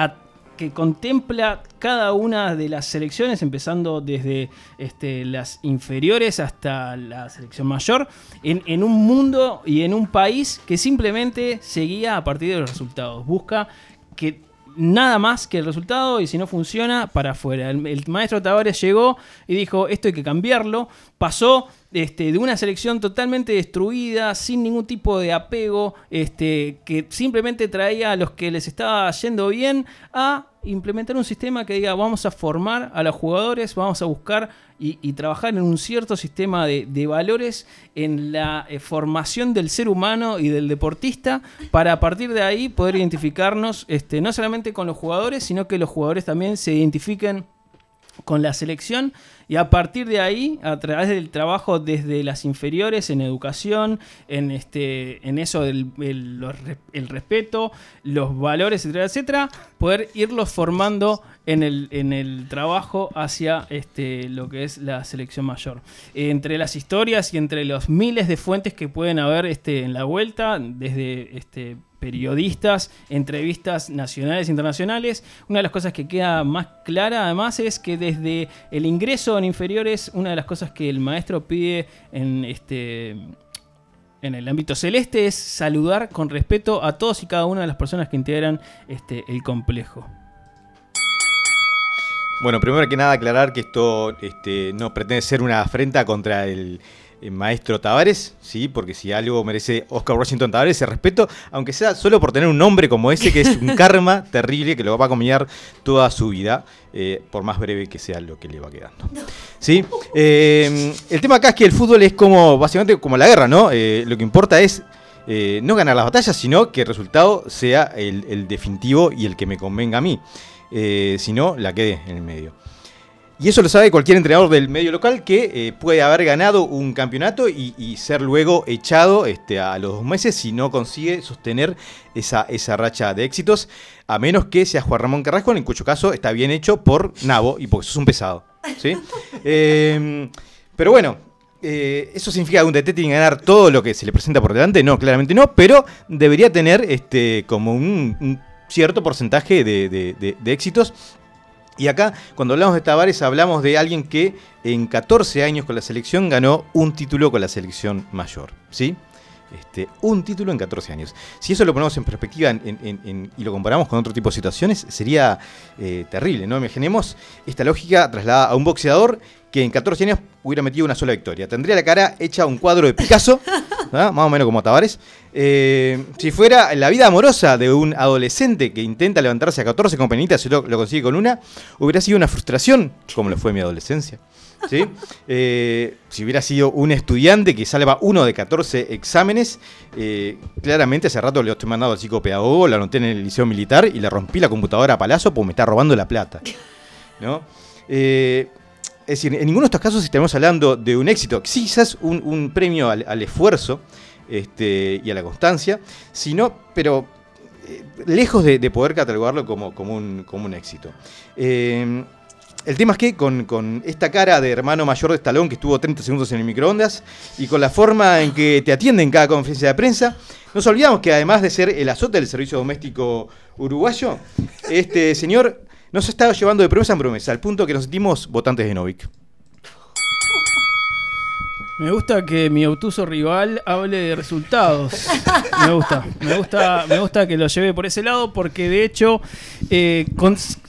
que contempla cada una de las selecciones, empezando desde este, las inferiores hasta la selección mayor, en, en un mundo y en un país que simplemente seguía a partir de los resultados. Busca que nada más que el resultado y si no funciona, para afuera. El, maestro Tavares llegó y dijo, esto hay que cambiarlo. Pasó este, de una selección totalmente destruida, sin ningún tipo de apego, este, que simplemente traía a los que les estaba yendo bien, a implementar un sistema que diga, vamos a formar a los jugadores, vamos a buscar y, trabajar en un cierto sistema de, de valores en la eh, formación del ser humano y del deportista, para a partir de ahí poder identificarnos este, no solamente con los jugadores, sino que los jugadores también se identifiquen con la selección y a partir de ahí, a través del trabajo desde las inferiores, en educación, en este, en eso del el, respeto, los valores, etcétera, etcétera, poder irlos formando en el, en el trabajo hacia este, lo que es la selección mayor. Entre las historias y entre los miles de fuentes que pueden haber este, en la vuelta, desde este, periodistas, entrevistas nacionales e internacionales. Una de las cosas que queda más clara además es que desde el ingreso en inferiores, una de las cosas que el maestro pide en este en el ámbito celeste es saludar con respeto a todos y cada una de las personas que integran este, el complejo. Bueno, primero que nada aclarar que esto este, no pretende ser una afrenta contra el, maestro Tavares, ¿sí? porque si algo merece Oscar Washington Tavares es respeto, aunque sea solo por tener un nombre como ese, que es un karma terrible que lo va a acompañar toda su vida, eh, por más breve que sea lo que le va quedando. ¿Sí? Eh, el tema acá es que el fútbol es como, básicamente, como la guerra, ¿no? Eh, lo que importa es eh, no ganar las batallas, sino que el resultado sea el, el definitivo y el que me convenga a mí. Eh, si no, la quede en el medio. Y eso lo sabe cualquier entrenador del medio local que eh, puede haber ganado un campeonato y, y ser luego echado este, a los dos meses si no consigue sostener esa, esa racha de éxitos, a menos que sea Juan Ramón Carrasco, en cuyo caso está bien hecho por Nabo y porque sos un pesado. ¿sí? Eh, pero bueno, eh, ¿eso significa que un DT tiene que ganar todo lo que se le presenta por delante? No, claramente no, pero debería tener este, como un, un cierto porcentaje de, de- de- de éxitos. Y acá, cuando hablamos de Tavares, hablamos de alguien que en 14 años con la selección ganó un título con la selección mayor. ¿sí? Este, un título en 14 años. Si eso lo ponemos en perspectiva en- y lo comparamos con otro tipo de situaciones, sería eh, terrible, ¿no? Imaginemos esta lógica trasladada a un boxeador que en 14 años hubiera metido una sola victoria. Tendría la cara hecha un cuadro de Picasso, ¿ah? más o menos como Tavares. Eh, si fuera la vida amorosa de un adolescente que intenta levantarse a 14 con penitas y lo, lo consigue con una, hubiera sido una frustración, como lo fue mi adolescencia. ¿sí? Eh, si hubiera sido un estudiante que salva uno de 14 exámenes, eh, claramente hace rato le estoy mandando al psicopedagogo, la anoté en el liceo militar y le rompí la computadora a palazo porque me está robando la plata. ¿no? Eh, es decir, en ninguno de estos casos estaremos hablando de un éxito, quizás un, un premio al, esfuerzo este, y a la constancia, sino, pero eh, lejos de, de poder catalogarlo como, un, éxito. Eh, el tema es que con, con esta cara de hermano mayor de Estalón que estuvo 30 segundos en el microondas y con la forma en que te atienden en cada conferencia de prensa, nos olvidamos que además de ser el azote del servicio doméstico uruguayo, este señor nos ha estado llevando de promesa en promesa, al punto que nos sentimos votantes de Novik. Me gusta que mi obtuso rival hable de resultados. Me gusta, me gusta, me gusta que lo lleve por ese lado porque de hecho eh,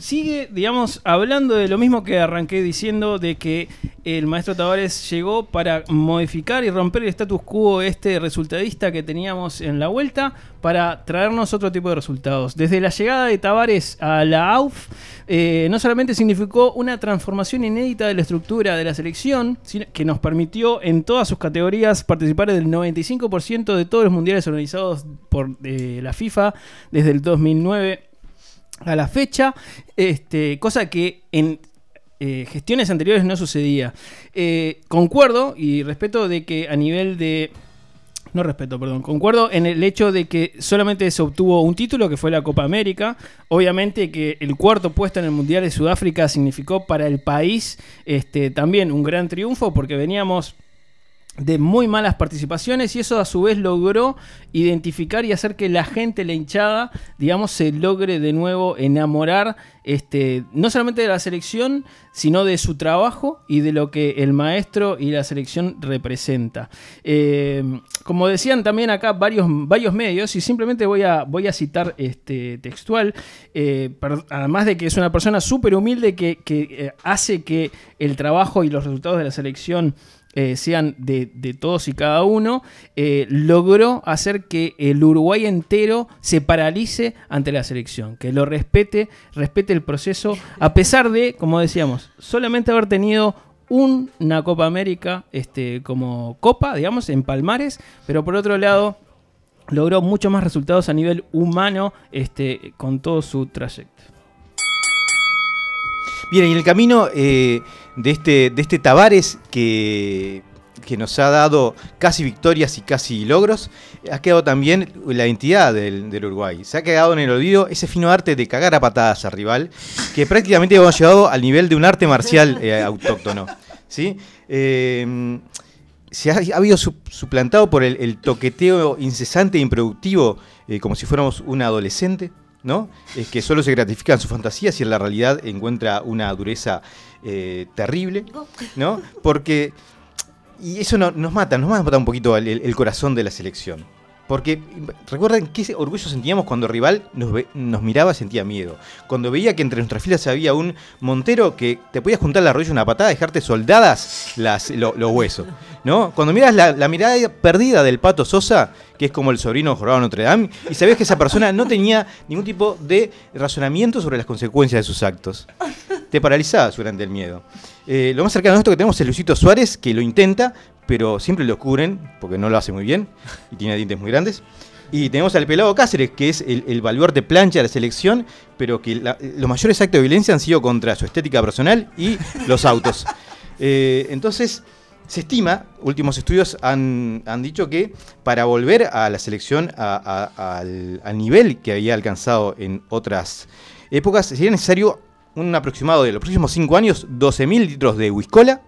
sigue, digamos, hablando de lo mismo que arranqué diciendo de que el maestro Tavares llegó para modificar y romper el status quo este resultadista que teníamos en la vuelta para traernos otro tipo de resultados. Desde la llegada de Tavares a la AUF, eh, no solamente significó una transformación inédita de la estructura de la selección, sino que nos permitió en todas sus categorías participar del 95% de todos los mundiales organizados por eh, la FIFA desde el 2009 a la fecha, este, cosa que en eh, gestiones anteriores no sucedía. Eh, concuerdo y respeto de que a nivel de... No respeto, perdón. Concuerdo en el hecho de que solamente se obtuvo un título, que fue la Copa América. Obviamente que el cuarto puesto en el Mundial de Sudáfrica significó para el país este, también un gran triunfo, porque veníamos de muy malas participaciones y eso a su vez logró identificar y hacer que la gente, la hinchada, digamos, se logre de nuevo enamorar este, no solamente de la selección, sino de su trabajo y de lo que el maestro y la selección representa. Eh, como decían también acá varios, varios medios, y simplemente voy a, voy a citar este, textual, eh, además de que es una persona súper humilde que, que, eh, hace que el trabajo y los resultados de la selección eh, sean de, todos y cada uno, eh, logró hacer que el Uruguay entero se paralice ante la selección, que lo respete, respete el proceso, a pesar de, como decíamos, solamente haber tenido un- una Copa América este, como copa, digamos, en Palmares, pero por otro lado logró muchos más resultados a nivel humano este, con todo su trayecto. Bien, y en el camino eh, de este, de este Tavares que, que nos ha dado casi victorias y casi logros, ha quedado también la identidad del, del Uruguay. Se ha quedado en el olvido ese fino arte de cagar a patadas al rival, que prácticamente hemos llevado al nivel de un arte marcial eh, autóctono. ¿sí? Eh, se ha, ha habido su- suplantado por el, el toqueteo incesante e improductivo, eh, como si fuéramos un adolescente, ¿no? Es que solo se gratifican sus fantasías y en la realidad encuentra una dureza eh, terrible, ¿no? Porque. Y eso no- nos mata, nos mata un poquito el, corazón de la selección. Porque recuerden qué orgullo sentíamos cuando rival nos, nos miraba sentía miedo. Cuando veía que entre nuestras filas había un Montero que te podías juntar la rodilla una patada, dejarte soldadas las, lo- los huesos. ¿no? Cuando miras la, mirada perdida del Pato Sosa, que es como el sobrino jorobado Notre Dame, y sabías que esa persona no tenía ningún tipo de razonamiento sobre las consecuencias de sus actos. Te paralizabas durante el miedo. Eh, lo más cercano a esto que tenemos es Luisito Suárez, que lo intenta, pero siempre lo cubren, porque no lo hace muy bien, y tiene dientes muy grandes. Y tenemos al pelado Cáceres, que es el, el baluarte plancha de la selección, pero que la- los mayores actos de violencia han sido contra su estética personal y los autos. Eh, entonces, se estima, últimos estudios han, han dicho que para volver a la selección a- a- al, al nivel que había alcanzado en otras épocas, sería necesario un aproximado de los próximos 5 años 12.000 litros de whiskola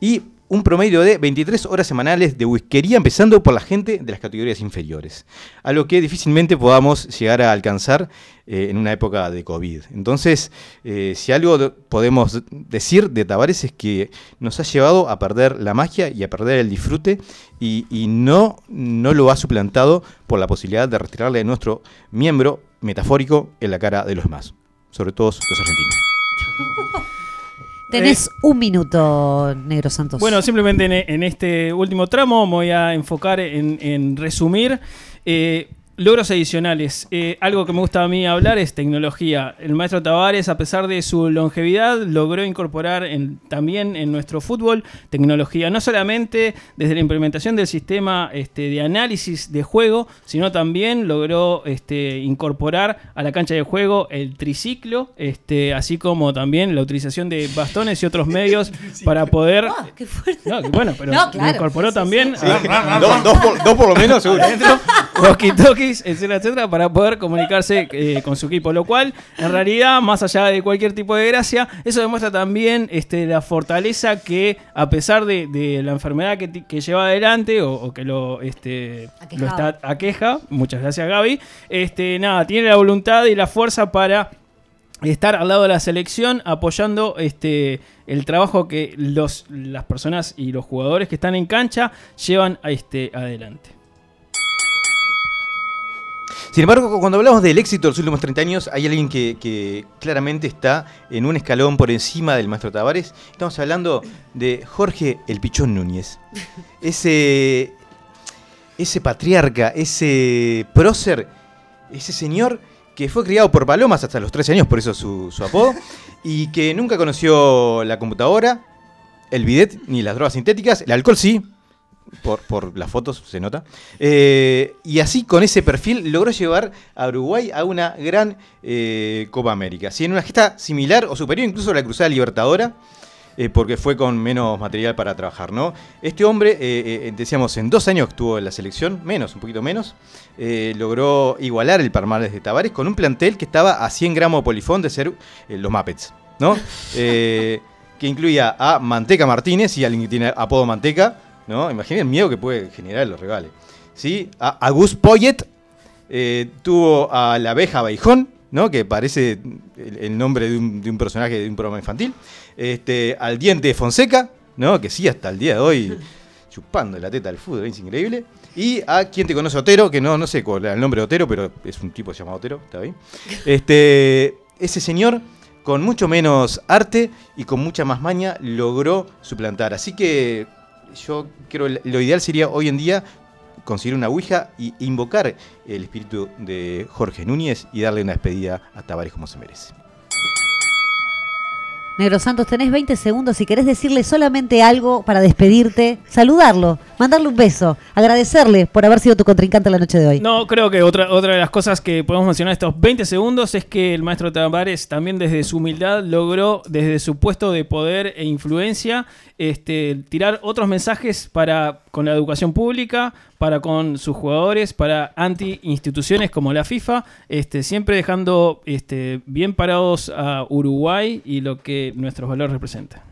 y un promedio de 23 horas semanales de whiskería, empezando por la gente de las categorías inferiores, a lo que difícilmente podamos llegar a alcanzar eh, en una época de COVID. Entonces, eh, si algo de- podemos decir de Tavares es que nos ha llevado a perder la magia y a perder el disfrute y, no, no lo ha suplantado por la posibilidad de retirarle nuestro miembro metafórico en la cara de los demás, sobre todo los argentinos. Tenés un minuto, Negro Santos. Bueno, simplemente en, en este último tramo me voy a enfocar en, en resumir eh, logros adicionales. Eh, algo que me gusta a mí hablar es tecnología. El maestro Tavares, a pesar de su longevidad, logró incorporar en- también en nuestro fútbol tecnología, no solamente desde la implementación del sistema este, de análisis de juego, sino también logró este, incorporar a la cancha de juego el triciclo, este, así como también la utilización de bastones y otros medios para poder... Ah, qué fuerte. No, bueno, pero No, lo claro. incorporó Sí, sí, también sí. a- Dos- dos por- dos por lo menos, seguro. Adentro, etcétera, etcétera, para poder comunicarse eh, con su equipo. Lo cual, en realidad, más allá de cualquier tipo de gracia, eso demuestra también este, la fortaleza que, a pesar de, de la enfermedad que, que lleva adelante o, o que lo, este, lo está aqueja, muchas gracias Gaby, este, nada, tiene la voluntad y la fuerza para estar al lado de la selección apoyando este el trabajo que los, las personas y los jugadores que están en cancha llevan a este adelante. Sin embargo, cuando hablamos del éxito de los últimos 30 años, hay alguien que, claramente está en un escalón por encima del maestro Tavares. Estamos hablando de Jorge el Pichón Núñez. Ese, ese patriarca, ese prócer, ese señor que fue criado por palomas hasta los 13 años, por eso su, su apodo, y que nunca conoció la computadora, el bidet ni las drogas sintéticas, el alcohol sí, por, por las fotos se nota. Eh, y así con ese perfil logró llevar a Uruguay a una gran eh, Copa América. Sí, en una gesta similar o superior incluso a la Cruzada Libertadora. eh, porque fue con menos material para trabajar, ¿no? Este hombre, decíamos, en dos años que estuvo en la selección, menos, un poquito menos, logró igualar el palmarés de Tavares con un plantel que estaba a 100 gramos de polifón de ser los Muppets, ¿no? Que incluía a Manteca Martínez y alguien que tiene apodo Manteca, ¿no? Imaginen el miedo que puede generar los regales. ¿Sí? A, a Gus Poyet, eh, tuvo a la abeja Beijón, ¿no? Que parece el, el nombre de un, de un personaje de un programa infantil. Este, al Diente de Fonseca, ¿no? Que sí, hasta el día de hoy, chupando la teta del fútbol, es increíble. Y a quien te conoce Otero, que no, no sé cuál era el nombre de Otero, pero es un tipo llamado Otero, está bien. Este, ese señor, con mucho menos arte y con mucha más maña, logró suplantar. Así que yo creo lo ideal sería hoy en día conseguir una Ouija y invocar el espíritu de Jorge Núñez y darle una despedida a Tavares como se merece. Negro Santos, tenés 20 segundos si querés decirle solamente algo para despedirte, saludarlo, mandarle un beso, agradecerle por haber sido tu contrincante la noche de hoy. No, creo que otra, otra de las cosas que podemos mencionar estos 20 segundos es que el maestro Tavares también desde su humildad logró, desde su puesto de poder e influencia, este, tirar otros mensajes para con la educación pública, para con sus jugadores, para anti-instituciones como la FIFA, este, siempre dejando este, bien parados a Uruguay y lo que nuestros valores representan.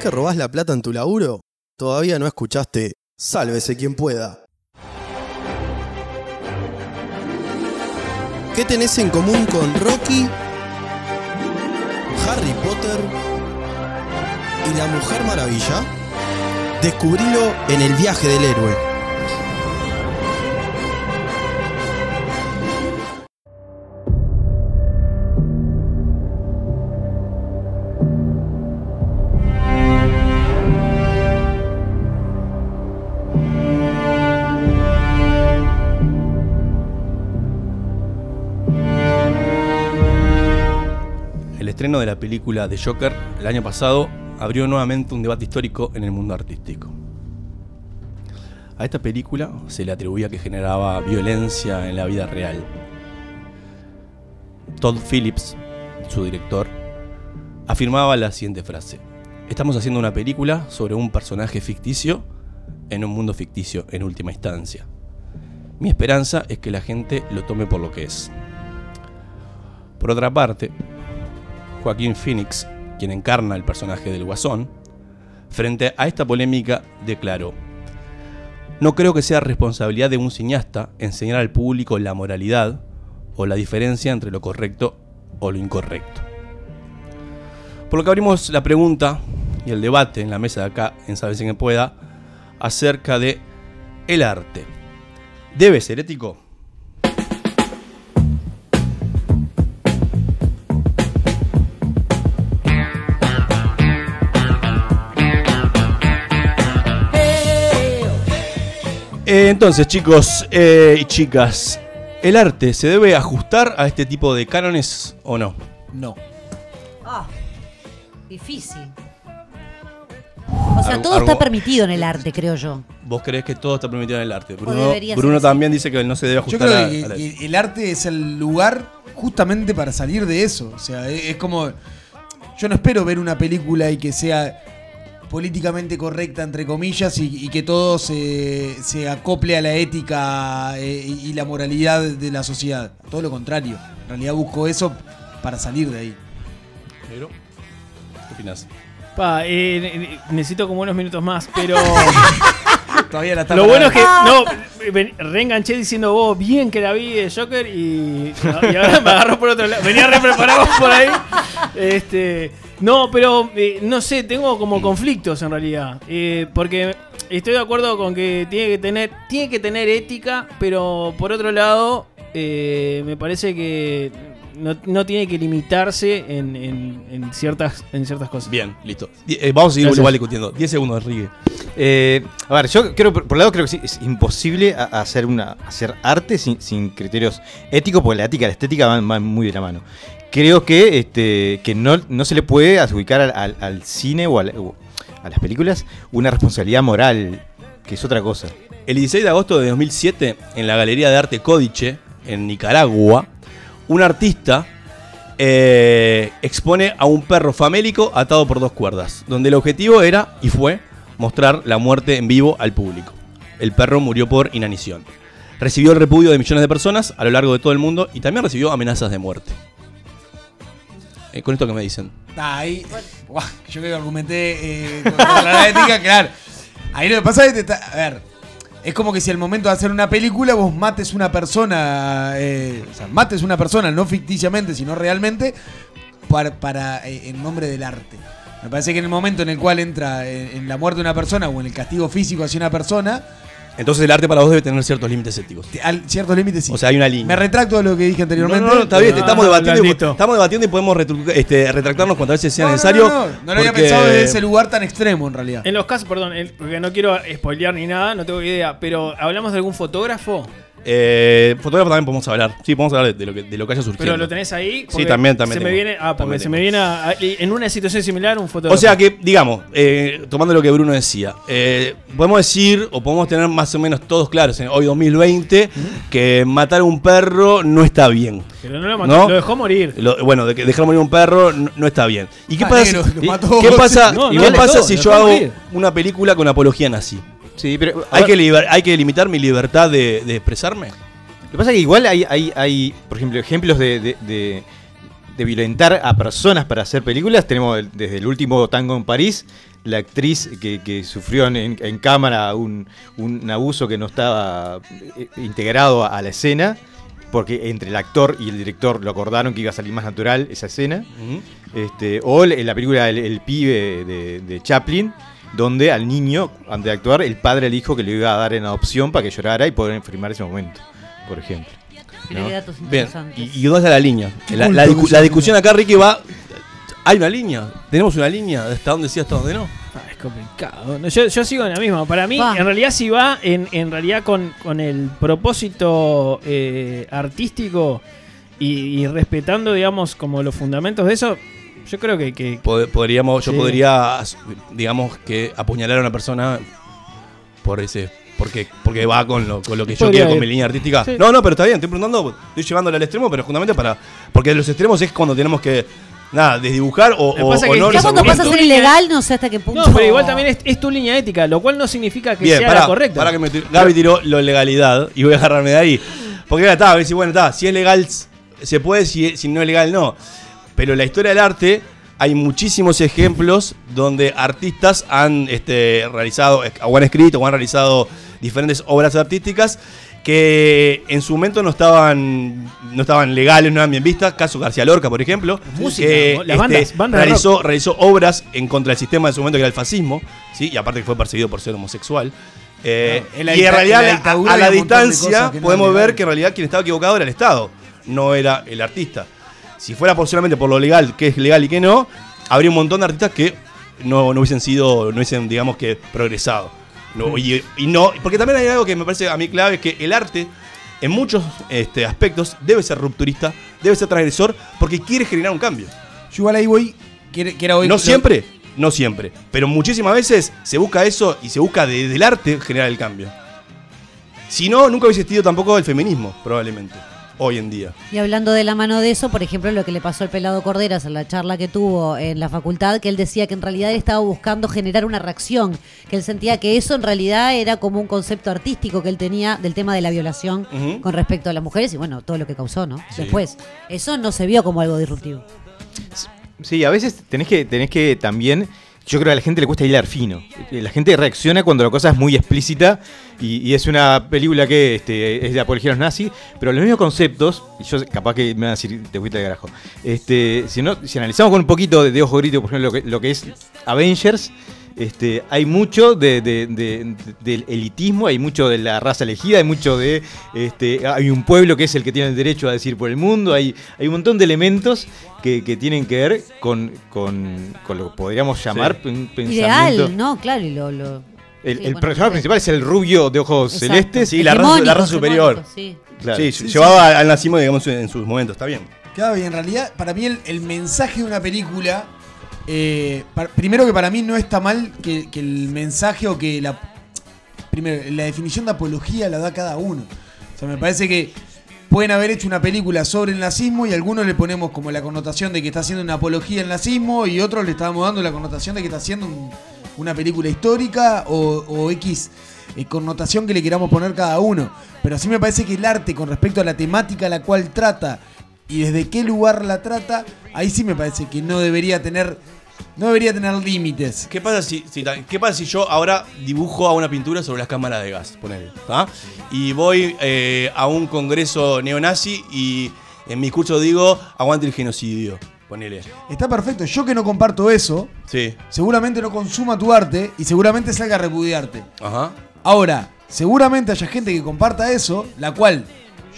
Que robás la plata en tu laburo, todavía no escuchaste Sálvese quien pueda. ¿Qué tenés en común con Rocky, Harry Potter y la Mujer Maravilla? Descubrilo en el viaje del héroe. De la película de Joker el año pasado abrió nuevamente un debate histórico en el mundo artístico. A esta película se le atribuía que generaba violencia en la vida real. Todd Phillips, su director, afirmaba la siguiente frase. Estamos haciendo una película sobre un personaje ficticio en un mundo ficticio en última instancia. Mi esperanza es que la gente lo tome por lo que es. Por otra parte, Joaquín Phoenix, quien encarna el personaje del Guasón, frente a esta polémica declaró, no creo que sea responsabilidad de un cineasta enseñar al público la moralidad o la diferencia entre lo correcto o lo incorrecto. Por lo que abrimos la pregunta y el debate en la mesa de acá, en Sabes en que pueda, acerca de el arte. ¿Debe ser ético? Eh, entonces, chicos eh, y chicas, ¿el arte se debe ajustar a este tipo de cánones o no? No. Ah, difícil. O sea, todo está permitido en el arte, creo yo. ¿Vos crees que todo está permitido en el arte? Bruno, debería ser Bruno así. también dice que no se debe Yo ajustar creo a- que, a la- que el arte es el lugar justamente para salir de eso. O sea, es como. Yo no espero ver una película y que sea políticamente correcta, entre comillas, y, y que todo se, se acople a la ética eh, y, y la moralidad de la sociedad. Todo lo contrario. En realidad busco eso para salir de ahí. Negro, ¿Qué opinas? Pa, eh, ne- ne- necesito como unos minutos más, pero. Todavía la está Lo bueno es que. No, reenganché diciendo vos bien que la vi de Joker y. y ahora me agarró por otro lado. Venía re preparado por ahí. Este. No, pero eh, no sé, tengo como conflictos en realidad. Eh, porque estoy de acuerdo con que tiene que tener. Tiene que tener ética, pero por otro lado. eh, me parece que no, no tiene que limitarse en, en- en ciertas, en ciertas cosas. Bien, listo. Eh, vamos a seguir igual discutiendo. 10 segundos, Enrique. Eh, a ver, yo creo, por por un lado creo que sí, es imposible a- a hacer, una, hacer arte sin, sin criterios éticos, porque la ética y la estética van, van muy de la mano. Creo que, este, que no, no se le puede adjudicar al, al- al cine o, al- o a las películas una responsabilidad moral, que es otra cosa. El 16 de agosto de 2007, en la Galería de Arte Códice, en Nicaragua, un artista eh, expone a un perro famélico atado por dos cuerdas, donde el objetivo era y fue mostrar la muerte en vivo al público. El perro murió por inanición. Recibió el repudio de millones de personas a lo largo de todo el mundo y también recibió amenazas de muerte. Eh, con esto que me dicen. Ah, Ahí, yo que argumenté eh, contra la ética, claro. Ahí lo que pasa es que, está- a ver, es como que si al momento de hacer una película vos mates una persona, eh, o sea, mates una persona, no ficticiamente, sino realmente, para, para, eh, en nombre del arte. Me parece que en el momento en el cual entra en, en la muerte de una persona o en el castigo físico hacia una persona, Entonces el arte para vos debe tener ciertos límites éticos. al ciertos límites sí. O sea, hay una línea. Me retracto de lo que dije anteriormente. no, no, está bien, Ah, estamos, debatiendo, y, blandito. estamos debatiendo y podemos este, retractarnos cuantas veces sea necesario. No, no, no, no lo había pensado desde ese lugar tan extremo en realidad. En los casos, perdón, porque no quiero spoilear ni nada, no tengo idea, pero ¿hablamos de algún fotógrafo? Eh, fotógrafo también podemos hablar. Sí, podemos hablar de, de lo que, de lo que haya surgido. Pero lo tenés ahí. Sí, también, también. Se me viene, ah, porque También se tengo. me viene a- a- en una situación similar un fotógrafo. O sea que, digamos, eh, tomando lo que Bruno decía, eh, podemos decir o podemos tener más o menos todos claros en hoy 2020 que matar a un perro no está bien. Pero no lo mató, lo dejó morir. Lo- bueno, de que dejar morir a un perro no, no está bien. ¿Y qué Ah, pasa, negro, lo y- mató. ¿qué pasa, No, no y lo qué mató, pasa lo si dejó yo hago morir. una película con apología nazi? Sí, pero. ¿Hay que, liber- hay que limitar mi libertad de, de expresarme? Lo que pasa es que igual hay, hay, hay por ejemplo, ejemplos de, de- de- de violentar a personas para hacer películas, tenemos el- desde el último Tango en París, la actriz que, que sufrió en, en cámara un, un abuso que no estaba eh, integrado a la escena, porque entre el actor y el director lo acordaron que iba a salir más natural esa escena. este, o en la película El, el pibe de, de Chaplin, donde al niño, antes de actuar, el padre le dijo que le iba a dar en adopción para que llorara y poder filmar ese momento, por ejemplo. Bien. ¿y, y dónde está la línea? La, discu- discusión acá, Ricky, va. ¿Hay una línea? ¿Tenemos una línea? ¿De hasta dónde sí, hasta dónde no? Ah, es complicado. No, Yo, yo sigo en la misma. Para mí, Va. en realidad, si va en, en realidad con, con el propósito eh, artístico y, y respetando, digamos, como los fundamentos de eso, yo creo que. que- Pod- Podríamos, yo podría, digamos, que apuñalar a una persona por ese. Porque, porque va con lo, con lo que yo Podría quiero con ir. mi línea artística. Sí. No, no, pero está bien, estoy preguntando, estoy llevándolo al extremo, pero justamente para. Porque los extremos es cuando tenemos que. Nada, desdibujar o, o, pasa o que no ya cuando pasa a ser ilegal, no sé hasta qué punto. No, pero igual también es, es tu línea ética, lo cual no significa que Bien, sea para, la correcta. para que me tir- Gaby tiró lo legalidad y voy a agarrarme de ahí. Porque ya está, a decir, bueno, está, si es legal se puede, si, si no es legal no. Pero en la historia del arte hay muchísimos ejemplos donde artistas han este, realizado, o han escrito, o han realizado diferentes obras artísticas que en su momento no estaban no estaban legales, no eran bien vistas. Caso García Lorca, por ejemplo. Música, que, las bandas- bandas de realizó, realizó obras en contra del sistema de su momento que era el fascismo, ¿sí? y aparte que fue perseguido por ser homosexual. Eh, No, en la y en realidad, en la a- la distancia, no podemos ver que en realidad quien estaba equivocado era el Estado, no era el artista. Si fuera por solamente por lo legal, que es legal y que no, habría un montón de artistas que no, no hubiesen sido, no hubiesen, digamos que, progresado. No, y, y no, porque también hay algo que me parece a mí clave, es que el arte, en muchos este, aspectos, debe ser rupturista, debe ser transgresor, porque quiere generar un cambio. Yo igual ahí voy. Que era hoy No lo- siempre, no siempre, pero muchísimas veces se busca eso y se busca desde el arte generar el cambio. Si no, nunca hubiese existido tampoco el feminismo, probablemente, hoy en día. Y hablando de la mano de eso, por ejemplo, lo que le pasó al pelado Corderas en la charla que tuvo en la facultad, que él decía que en realidad él estaba buscando generar una reacción, que él sentía que eso en realidad era como un concepto artístico que él tenía del tema de la violación con respecto a las mujeres y bueno, todo lo que causó, ¿no? Sí. Después, eso no se vio como algo disruptivo. Sí, a veces tenés que, tenés que también. Yo creo que a la gente le cuesta hilar fino. La gente reacciona cuando la cosa es muy explícita y, y es una película que este, es de apología a los nazis, pero los mismos conceptos, y yo capaz que me van a decir, te fuiste de carajo. Este, si, no, si analizamos con un poquito de, de ojo grito, por ejemplo, lo que, lo que es Avengers, este, hay mucho de, de- de- del elitismo, hay mucho de la raza elegida, hay mucho de. Este, hay un pueblo que es el que tiene el derecho a decir por el mundo, hay, hay un montón de elementos que, que tienen que ver con, con, con lo que podríamos llamar Sí. un pensamiento. Ideal, ¿no? Claro, y lo... lo- El, sí, el bueno, personaje sí. principal es el rubio de ojos Exacto. celestes. Sí, la raza, la raza superior. sí. Claro. Sí, Sí, llevado al- al nazismo, digamos, en sus momentos, está bien. Claro, y en realidad, para mí, el, el mensaje de una película. Eh, primero que para mí no está mal que, que el mensaje o que la. Primero, la definición de apología la da cada uno. O sea, me parece que pueden haber hecho una película sobre el nazismo y algunos le ponemos como la connotación de que está haciendo una apología al nazismo y otros le estábamos dando la connotación de que está haciendo un- una película histórica o, o X eh, connotación que le queramos poner cada uno. Pero sí me parece que el arte con respecto a la temática a la cual trata y desde qué lugar la trata, ahí sí me parece que no debería tener no debería tener límites. ¿Qué pasa si, si ta- ¿qué pasa si yo ahora dibujo a una pintura sobre las cámaras de gas? Ponele, ¿tá? Y voy eh, a un congreso neonazi y en mi curso digo, aguante el genocidio. Ponele. Está perfecto. Yo que no comparto eso, Sí. seguramente no consuma tu arte y seguramente salga a repudiarte. Ajá. Ahora, seguramente haya gente que comparta eso, la cual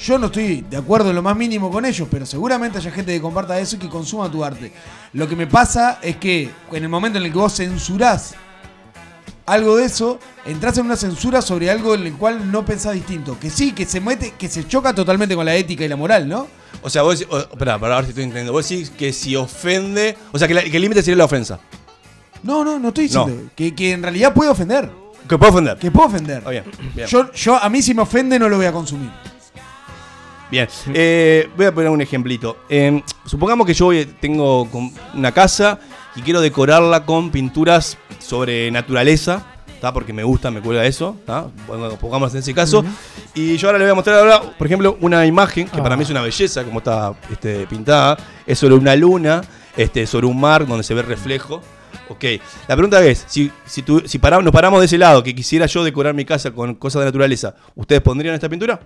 yo no estoy de acuerdo en lo más mínimo con ellos, pero seguramente haya gente que comparta eso y que consuma tu arte. Lo que me pasa es que en el momento en el que vos censurás algo de eso, entras en una censura sobre algo en el cual no pensás distinto. Que sí, que se mete, que se choca totalmente con la ética y la moral, ¿no? O sea, vos decís, espera, para ver si estoy entendiendo. Vos decís que si ofende. O sea, que, la- que el límite sería la ofensa. No, no, no estoy diciendo. Que, que en realidad puede ofender. Que puede ofender. Que puede ofender. Bien, bien. Yo, yo, a mí si me ofende no lo voy a consumir. Bien, eh, voy a poner un ejemplito. Eh, supongamos que yo tengo una casa y quiero decorarla con pinturas sobre naturaleza ¿tá? porque me gusta, me cuelga eso. Bueno, pongamos en ese caso. Y yo ahora le voy a mostrar ahora, por ejemplo, una imagen que para mí es una belleza, como está este, pintada. Es sobre una luna, este, sobre un mar donde se ve reflejo. Ok, la pregunta es, si, si, tu- si paramos- nos paramos de ese lado, que quisiera yo decorar mi casa con cosas de naturaleza, ¿ustedes pondrían esta pintura?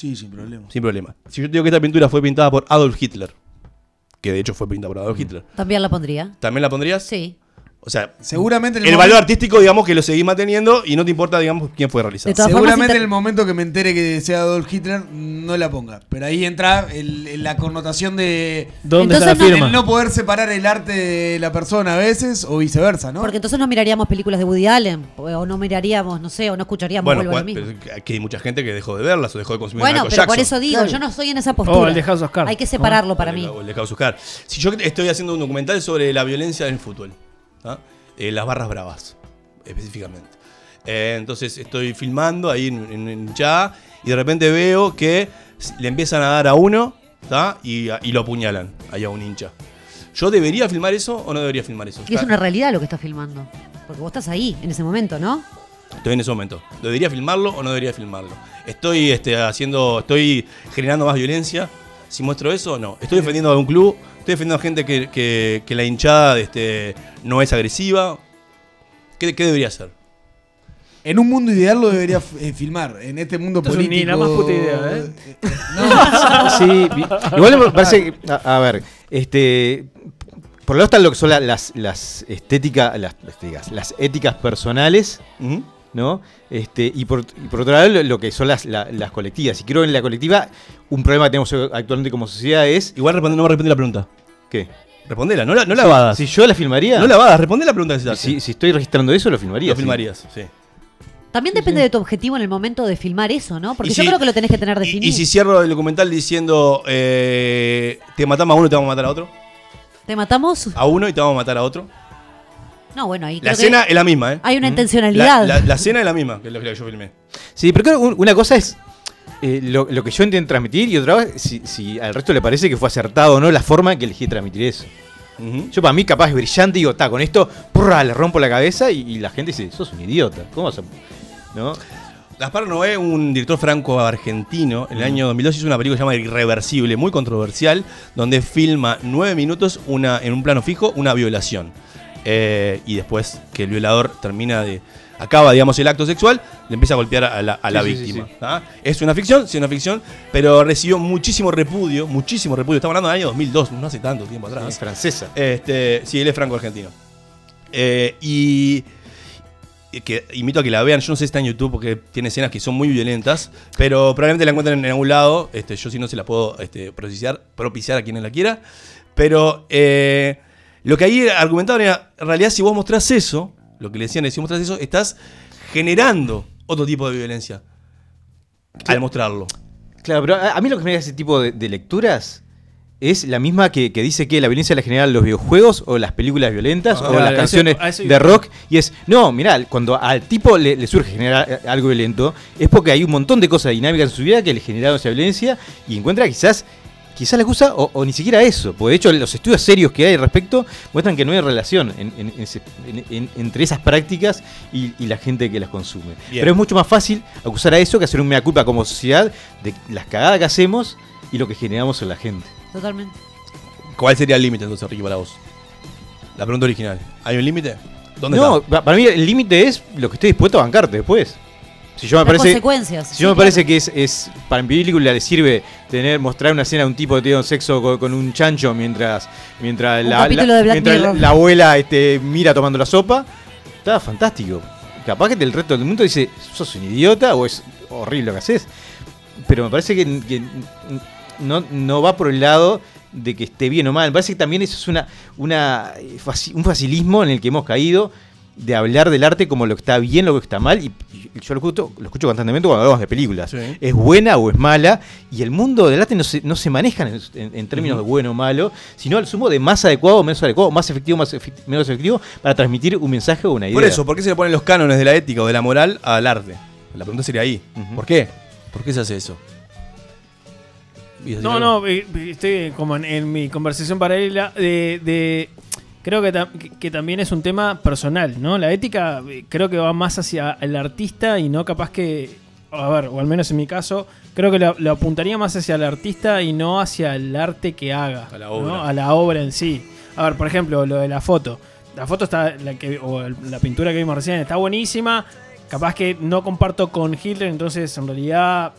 Sí, sin problema. Sin problema. Si yo te digo que esta pintura fue pintada por Adolf Hitler, que de hecho fue pintada por Adolf Hitler, También la pondría. ¿también la pondrías? Sí. O sea, Seguramente en el, el valor artístico, digamos, que lo seguís manteniendo y no te importa, digamos, quién fue realizado. Seguramente en el momento que me entere que sea Adolf Hitler, no la ponga. Pero ahí entra el- el- la connotación de. ¿Dónde está la firma? el no poder separar el arte de la persona a veces o viceversa, ¿no? Porque entonces no miraríamos películas de Woody Allen, o no miraríamos, no sé, o no escucharíamos Bueno, vuelvo a lo pues, mismo. pero aquí hay mucha gente que dejó de verlas o dejó de consumir Bueno, pero por Jackson. eso digo, yo no estoy en esa Oh, postura. el de House. Hay que separarlo para mí. O el de House of Cards. Si yo estoy haciendo un documental sobre la violencia en el fútbol, Eh, las barras bravas, específicamente. Eh, entonces estoy filmando ahí en, en, en Ya y de repente veo que le empiezan a dar a uno ¿tá? y, a- y lo apuñalan ahí a un hincha. ¿Yo debería filmar eso o no debería filmar eso? Y es una realidad lo que estás filmando. Porque vos estás ahí, en ese momento, ¿no? Estoy en ese momento. ¿Debería filmarlo o no debería filmarlo? Estoy este, haciendo, estoy generando más violencia. Si muestro eso o no. Estoy defendiendo a un club. Estoy defendiendo a gente que, que- que la hinchada este, no es agresiva. ¿Qué, qué debería hacer? En un mundo ideal lo debería eh, filmar. En este mundo político. ni la más puta idea, ¿eh? Sí, vi- igual me parece que, a, a ver, este, por lado están lo que son la- las, las estéticas, las, estéticas, las éticas personales, ¿no? Este, y, por, y por otro lado lo, lo que son las, la- las colectivas. Y creo que en la colectiva un problema que tenemos actualmente como sociedad es... Igual responde- no me respondí la pregunta. ¿Qué? Respondela, no la, no la vadas. Si yo la filmaría... No la vadas, responde la pregunta que se hace. Si, si estoy registrando eso, lo filmaría. Lo sí. filmarías, sí. También depende de tu objetivo en el momento de filmar eso, ¿no? Porque Y yo si- creo que lo tenés que tener Y, definido. y si cierro el documental diciendo eh, te matamos a uno y te vamos a matar a otro. ¿Te matamos? A uno y te vamos a matar a otro. No, bueno, ahí La creo que escena es la misma, ¿eh? Hay una Mm. intencionalidad. La, la- la escena es la misma que lo que yo filmé. Sí, pero creo que un- una cosa es eh, lo, lo que yo intento transmitir y otra vez si, si al resto le parece que fue acertado o no la forma en que elegí transmitir eso. Yo para mí capaz es brillante y digo, está, con esto ¡prra! le rompo la cabeza y, y la gente dice, sos un idiota. ¿Cómo vas a...? ¿No? Gaspar Noé, un director franco-argentino, en el año 2002 hizo una película que se llama Irreversible, muy controversial, donde filma nueve minutos una, en un plano fijo una violación. Eh, y después que el violador termina de. acaba, digamos, el acto sexual, le empieza a golpear a la, a la Sí, sí, sí, víctima. sí. ¿ah? Es una ficción, sí, una ficción, pero recibió muchísimo repudio, muchísimo repudio. Estamos hablando del año 2002, no hace tanto tiempo atrás. Es francesa. Este, sí, él es franco-argentino. Eh, y que invito a que la vean. Yo no sé si está en YouTube porque tiene escenas que son muy violentas, pero probablemente la encuentren en algún lado. Este, yo si no se la puedo este, propiciar, propiciar a quien la quiera. Pero eh, lo que ahí argumentaban era, en realidad si vos mostrás eso, lo que le decían es, si mostrás eso, estás generando otro tipo de violencia al mostrarlo. Claro, pero a, a mí lo que me da ese tipo de, de lecturas es la misma que, que dice que la violencia la generan los videojuegos o las películas violentas Ah, o claro, las canciones eso- de rock. Y es, no, mirá, cuando al tipo le, le surge generar eh, algo violento, es porque hay un montón de cosas dinámicas en su vida que le generaron esa violencia y encuentra quizás quizás la excusa o, o ni siquiera eso. Porque de hecho los estudios serios que hay al respecto muestran que no hay relación en- en- en ese- en- en- entre esas prácticas y, y la gente que las consume. Bien. Pero es mucho más fácil acusar a eso que hacer un mea culpa como sociedad de las cagadas que hacemos y lo que generamos en la gente. Totalmente. ¿Cuál sería el límite entonces, Ricky, para vos? La pregunta original. ¿Hay un límite? ¿Dónde no, está? pa- para mí el límite es lo que estoy dispuesto a bancarte después. Si yo me parece, consecuencias, Si sí, yo me claro. parece que es, es para mi película le sirve tener mostrar una escena de un tipo que tiene sexo con, con un chancho mientras mientras, Un la, mientras abuela este, mira tomando la sopa, está fantástico. Capaz que el resto del mundo dice, sos un idiota o es horrible lo que haces. Pero me parece que, que no, no va por el lado de que esté bien o mal. Me parece que también eso es una, una, eh, un facilismo en el que hemos caído de hablar del arte como lo que está bien, lo que está mal. Y, y yo lo escucho, lo escucho constantemente cuando hablamos de películas. Sí. Es buena o es mala. Y el mundo del arte no se, no se maneja en, en- en términos de bueno o malo, sino al sumo de más adecuado o menos adecuado, más efectivo más efect- menos efectivo, para transmitir un mensaje o una idea. Por eso, ¿por qué se le ponen los cánones de la ética o de la moral al arte? La pregunta sería ahí. ¿Por qué? ¿Por qué se hace eso? ¿Y así No, no, eh, estoy como en, en mi conversación paralela de, de creo que, que- también es un tema personal, ¿no? La ética eh, creo que va más hacia el artista y no capaz que, a ver, o al menos en mi caso, creo que lo, lo apuntaría más hacia el artista y no hacia el arte que haga, a la obra. a la obra en sí. A ver, por ejemplo, lo de la foto. La foto está, la que, o la pintura que vimos recién está buenísima. Capaz que no comparto con Hitler, entonces en realidad,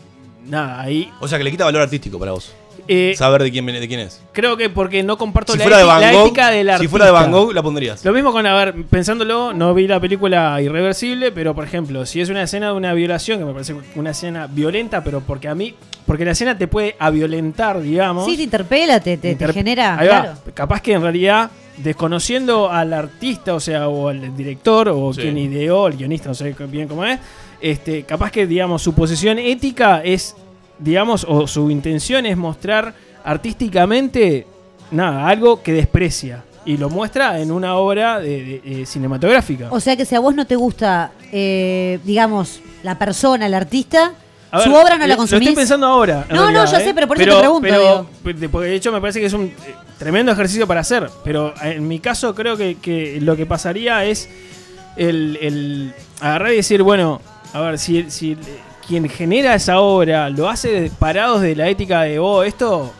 nada, ahí O sea, que le quita valor artístico para vos. Eh, Saber de quién, viene- de quién es. creo que porque no comparto Si la, fuera de eti- Van la Gogh, ética del si fuera de Van Gogh, la pondrías. Lo mismo con, a ver, pensándolo, no vi la película Irreversible, pero por ejemplo, si es una escena de una violación, que me parece una escena violenta, pero porque a mí, porque la escena te puede aviolentar, digamos. Sí, te interpela, te, te, genera. Ahí va. claro. Capaz que en realidad, desconociendo al artista, o sea, o al director, o Sí. quien ideó, el guionista, no sé bien cómo es, este, capaz que, digamos, su posición ética es, digamos, o su intención es mostrar artísticamente, nada, algo que desprecia. Y lo muestra en una obra de, de- eh, cinematográfica. O sea que si a vos no te gusta, eh, digamos, la persona, el artista, A ver, su obra no la consumís. Lo estoy pensando ahora. No, no, yo ¿eh? sé, pero por eso te pregunto, pero- de- porque de hecho me parece que es un eh, tremendo ejercicio para hacer. Pero en mi caso creo que, que lo que pasaría es el, el agarrar y decir, bueno, a ver, si, si eh, quien genera esa obra lo hace parados de la ética de, oh, esto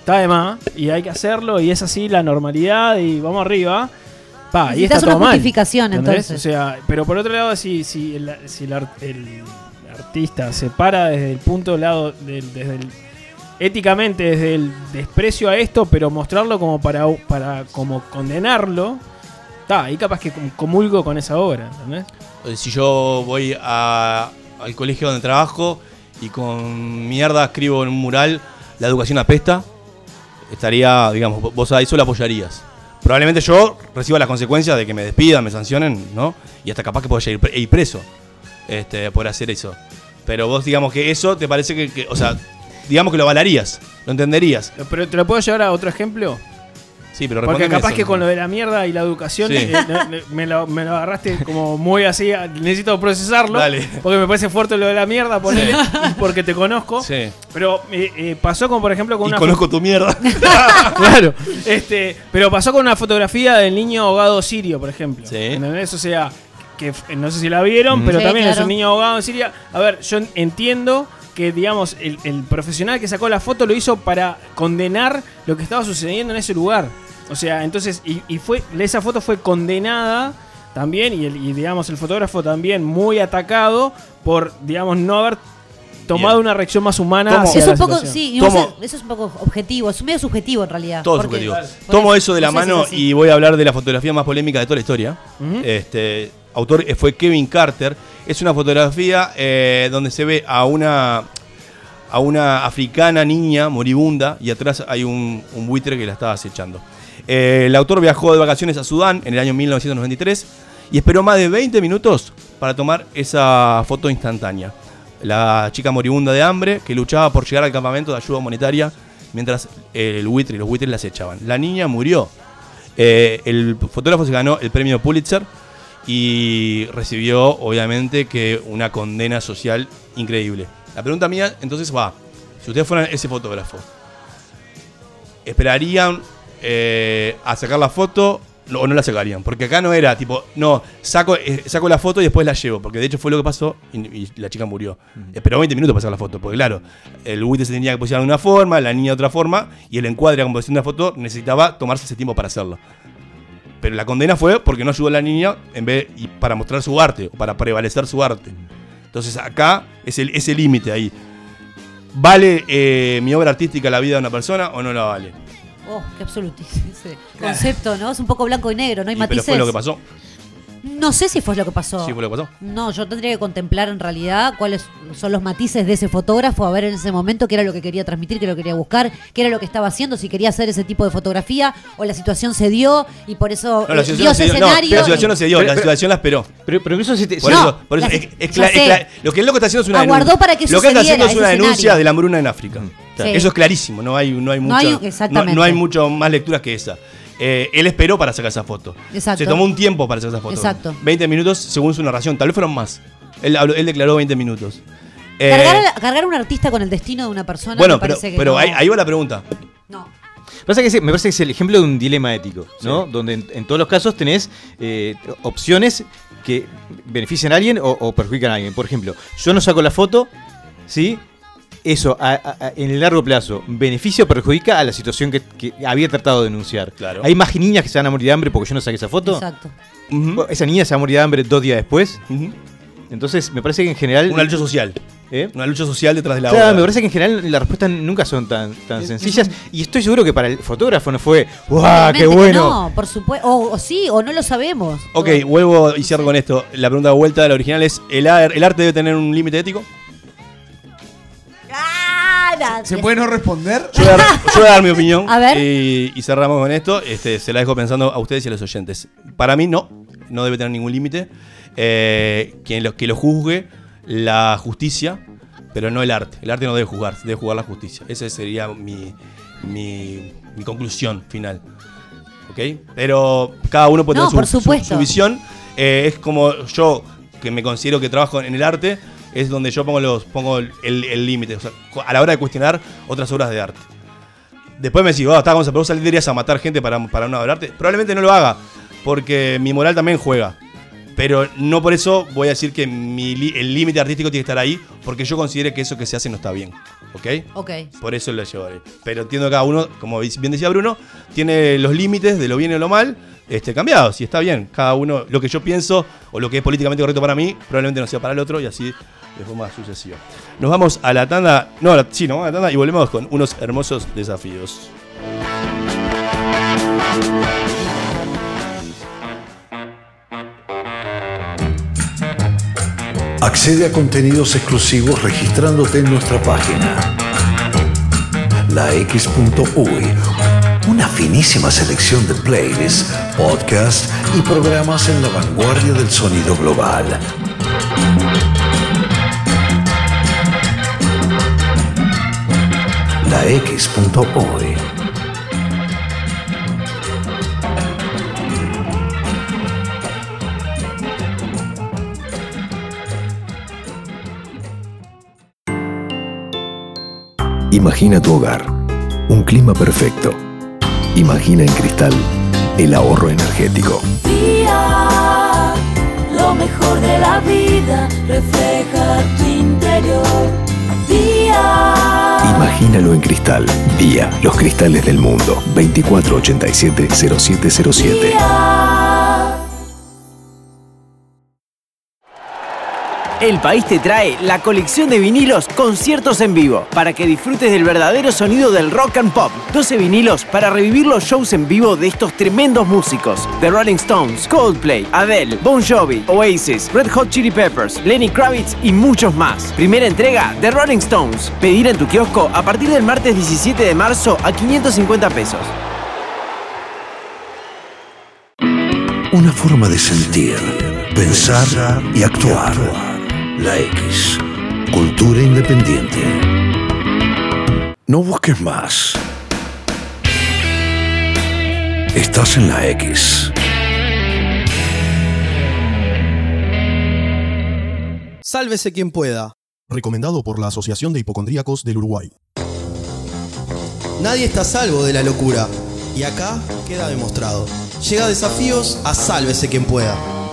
está de más y hay que hacerlo y es así la normalidad y vamos arriba. Pa, y está una todo justificación, ¿entendés? entonces. O sea, pero por otro lado, si, si, el, si el, ar- el artista se para desde el punto de lado, del- desde el, éticamente, desde el desprecio a esto, pero mostrarlo como para, para como condenarlo, está, ahí capaz que com- comulgo con esa obra, ¿entendés? Eh, Si yo voy a- al colegio donde trabajo y con mierda escribo en un mural la educación apesta, estaría, digamos, vo- vos a eso lo apoyarías. Probablemente yo reciba las consecuencias de que me despidan, me sancionen, ¿no? Y hasta capaz que pueda ir, ir preso este, por hacer eso. Pero vos, digamos que eso te parece que, que- o sea, digamos que lo avalarías, lo entenderías. Pero te lo puedo llevar a otro ejemplo. Sí, pero Porque capaz eso. que con lo de la mierda y la educación Sí. eh, no- me, lo, me lo agarraste como muy así, ah, necesito procesarlo. Dale. Porque me parece fuerte lo de la mierda, ponele, porque te conozco. Sí. Pero eh, eh, pasó como por ejemplo con Y una... conozco tu mierda. claro. Este, pero pasó con una fotografía del niño ahogado sirio, por ejemplo. ¿Entendés? O sea, que no sé si la vieron, Mm. pero Sí, también es un niño ahogado en Siria. A ver, yo en- entiendo que, digamos, el, el profesional que sacó la foto lo hizo para condenar lo que estaba sucediendo en ese lugar. O sea, entonces, y, y fue, esa foto fue condenada también, y, el, y digamos, el fotógrafo también muy atacado por, digamos, no haber tomado una reacción más humana. hacia Es la un poco, sí, eso es un poco objetivo, es medio subjetivo en realidad. Todo porque- subjetivo. Tomo eso de la no sé si es mano y voy a hablar de la fotografía más polémica de toda la historia. Este autor eh, fue Kevin Carter. Es una fotografía eh, donde se ve a una a una africana niña moribunda y atrás hay un, un buitre que la estaba acechando. Eh, el autor viajó de vacaciones a Sudán en el año 1993 y esperó más de 20 minutos para tomar esa foto instantánea. La chica moribunda de hambre que luchaba por llegar al campamento de ayuda humanitaria mientras el buitre y los buitres la acechaban. La niña murió. Eh, el fotógrafo se ganó el premio Pulitzer y recibió, obviamente, que una condena social increíble. La pregunta mía, entonces, va, si ustedes fueran ese fotógrafo, ¿esperarían eh, a sacar la foto o no la sacarían? Porque acá no era tipo, no, saco, eh, saco la foto y después la llevo, porque de hecho fue lo que pasó y, y la chica murió. Esperó 20 minutos para sacar la foto, porque claro, el buitre se tenía que posicionar de una forma, la niña de otra forma, y el encuadre, la composición de la foto, necesitaba tomarse ese tiempo para hacerlo. Pero la condena fue porque no ayudó a la niña en vez y para mostrar su arte o para prevalecer su arte. Entonces acá es el, límite ahí. ¿Vale eh, mi obra artística la vida de una persona o no la vale? Oh, qué absolutísimo ese concepto, ¿no? Es un poco blanco y negro, no hay Y pero matices. fue lo que pasó. No sé si fue lo que pasó. Sí, fue lo que pasó. No, yo tendría que contemplar en realidad cuáles son los matices de ese fotógrafo, a ver en ese momento qué era lo que quería transmitir, qué era lo que quería buscar, qué era lo que estaba haciendo, si quería hacer ese tipo de fotografía o la situación se dio y por eso No, la eh, dio no se ese dio. No, escenario. la situación no se dio, Pero- la pero- situación la esperó. Pero, pero eso sí te- Por No, eso, por eso la- es, lo que el loco está haciendo es una Aguardó denuncia. para que Lo que está haciendo es una denuncia escenario. de la hambruna en África. Sea, Sí. Eso es clarísimo, no hay, no hay No hay- no- hay mucho más lecturas que esa. Eh, él esperó para sacar esa foto. Exacto. Se tomó un tiempo para sacar esa foto. Exacto. 20 minutos según su narración, tal vez fueron más. Él, habló- él declaró 20 minutos. Eh, Cargar, a, cargar a un artista con el destino de una persona bueno, me pero, parece que pero no. ahí, ahí va la pregunta. No. Pasa que me parece que es el ejemplo de un dilema ético, ¿no? Donde en, en todos los casos tenés eh, opciones que benefician a alguien o, o perjudican a alguien. Por ejemplo, yo no saco la foto, ¿sí? Eso, a- a- a- en el largo plazo, beneficia o perjudica a la situación que, que había tratado de denunciar. Claro. Hay más niñas que se van a morir de hambre porque yo no saqué esa foto. Exacto. Esa niña se va a morir de hambre dos días después. Entonces, me parece que en general. Una lucha social. ¿Eh? Una lucha social detrás de la Claro, obra. me parece que en general las respuestas nunca son tan, tan Es- sencillas. es Y estoy seguro que para el fotógrafo no fue, ¡guau, qué bueno! No, por supuesto. O, o sí, o no lo sabemos. Ok, vuelvo y cierro con esto. La pregunta de vuelta de la original es: ¿el, ar- el arte debe tener un límite ético? ¿Se puede no responder? Yo voy a dar, yo voy a dar mi opinión. A ver. Y, y cerramos con esto. Este, se la dejo pensando a ustedes y a los oyentes. Para mí, no. No debe tener ningún límite. Eh, quien lo, que lo juzgue la justicia, pero no el arte. El arte no debe juzgar, debe juzgar la justicia. Esa sería mi, mi, mi conclusión final. ¿Ok? Pero cada uno puede No, tener por su, su visión. Eh, es como yo, que me considero que trabajo en el arte, es donde yo pongo los pongo el límite. o sea, a la hora de cuestionar otras obras de arte. Después me decís, oh, está Gonzalo, pero vos saldrías a matar gente para, para una obra de arte. Probablemente no lo haga, porque mi moral también juega. Pero no por eso voy a decir que mi el límite artístico tiene que estar ahí, porque yo considero que eso que se hace no está bien. ¿Ok? Ok. Por eso lo llevaré. Pero entiendo que cada uno, como bien decía Bruno, tiene los límites de lo bien y lo mal este, cambiados. Y está bien. Cada uno, lo que yo pienso o lo que es políticamente correcto para mí, probablemente no sea para el otro y así de forma sucesiva. Nos vamos a la tanda. No, la- sí, nos vamos a la tanda y volvemos con unos hermosos desafíos. Accede a contenidos exclusivos registrándote en nuestra página. lax.uy. Una finísima selección de playlists, podcasts y programas en la vanguardia del sonido global. lax.uy. Imagina tu hogar, un clima perfecto. Imagina en cristal el ahorro energético. Día, lo mejor de la vida refleja tu interior. Día, Imagínalo en cristal. Día, los cristales del mundo. 2487-0707. El país te trae la colección de vinilos conciertos en vivo para que disfrutes del verdadero sonido del rock and pop. 12 vinilos para revivir los shows en vivo de estos tremendos músicos: The Rolling Stones, Coldplay, Adele, Bon Jovi, Oasis, Red Hot Chili Peppers, Lenny Kravitz y muchos más. Primera entrega: The Rolling Stones. Pedir en tu kiosco a partir del martes 17 de marzo a 550 pesos. Una forma de sentir, pensar y actuar. La X. Cultura independiente. No busques más. Estás en la X. Sálvese quien pueda. Recomendado por la Asociación de Hipocondríacos del Uruguay. Nadie está a salvo de la locura. Y acá queda demostrado. Llega desafíos a sálvese quien pueda.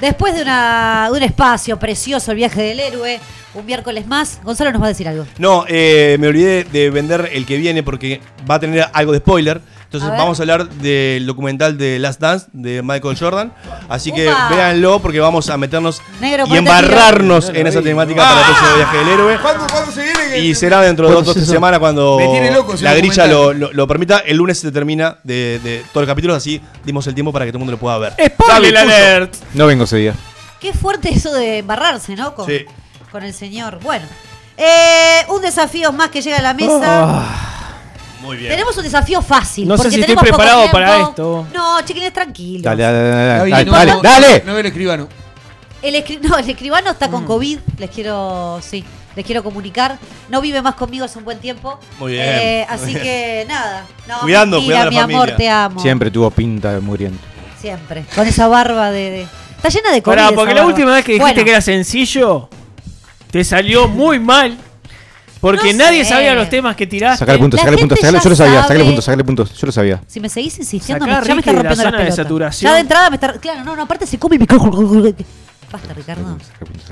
Después de, una, de un espacio precioso, el viaje del héroe, un miércoles más, Gonzalo nos va a decir algo. No, eh, me olvidé de vender el que viene porque va a tener algo de spoiler. Entonces A vamos a hablar del documental de Last Dance de Michael Jordan. Así que Upa. véanlo porque vamos a meternos Negro, y embarrarnos tiro. en esa temática Ah. para el próximo viaje del héroe. ¿Cuándo, cuándo se viene? Y será dentro de dos o ¿Cuándo es tres semanas cuando loco la grilla lo, lo- lo permita. El lunes se termina de, de todos los capítulos, así dimos el tiempo para que todo el mundo lo pueda ver. ¡Spoiler alert! No vengo ese día. Qué fuerte eso de embarrarse, ¿no? Con, Sí. con el señor. Bueno, eh, un desafío más que llega a la mesa. Muy bien. Tenemos un desafío fácil. No sé porque si estoy preparado para esto. No, chiquines, tranquilos. Dale, dale, dale, dale, no, dale, no, dale. No el escribano. El, escri- no, el escribano está Mm. con COVID. Les quiero, sí, les quiero comunicar. No vive más conmigo hace un buen tiempo. Muy bien, Eh, muy así bien. que nada. No, Cuidando, mentira, cuidando a la mi amor, familia. te amo. Siempre tuvo pinta de muriendo. Siempre. Con esa barba de, de- Está llena de Pará, COVID. porque esa la barba. última vez que dijiste Bueno, que era sencillo, te salió muy mal. Porque No nadie sé. sabía los temas que tiraste. Sacale punto, La sacale punto, gente sacale, yo lo sabía, sabe. sacale punto, sacale punto, yo lo sabía. Si me seguís insistiendo, Sacá me, a ya me Ricky está de la rompiendo las zona de pelotas. saturación. Ya de entrada me está. Claro, no, no, aparte se come y me. Basta, Ricardo.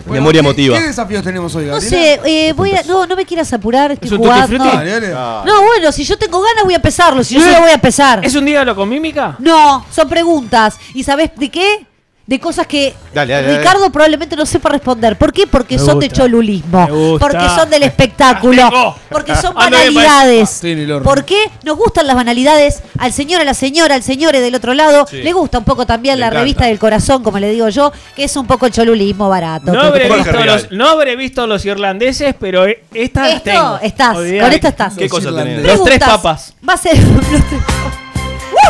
Memoria ¿qué- emotiva. ¿Qué desafíos tenemos hoy, No Gabriela? sé, eh, voy a. No, no me quieras apurar, estoy ¿Es un tutti jugando. frutti? Dale, dale. No, bueno, si yo tengo ganas voy a empezarlo, si yo no lo voy a empezar. ¿Es un dígalo con mímica? No, son preguntas. ¿Y sabés de qué? De cosas que Dale, dale, dale. Ricardo probablemente no sepa responder. ¿Por qué? Porque Me son de cholulismo. Me gusta. Porque son del espectáculo. Tengo. porque son bien, banalidades. ¿Por qué nos gustan las banalidades? Al señor, a la señora, al señor del otro lado. Sí. Le gusta un poco también la encanta. revista del corazón, como le digo yo, que es un poco el cholulismo barato. No habré, visto los, no habré visto los irlandeses, pero e- estas las Esto, tengo. estás, con esto estás. ¿Qué cosa tenés? Los tres papas. Va a ser. los tres-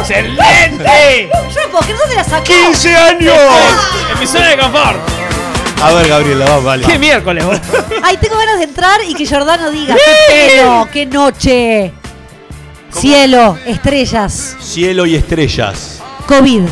¡Excelente! Yo no puedo creer, ¿dónde la sacó? ¡15 años! En mi zona de confort. A ver, Gabriela, vamos, vale. ¡Qué miércoles, vos! Ay, tengo ganas de entrar y que Jordano diga, qué pelo, qué noche. Cielo, estrellas, Cielo y estrellas. COVID.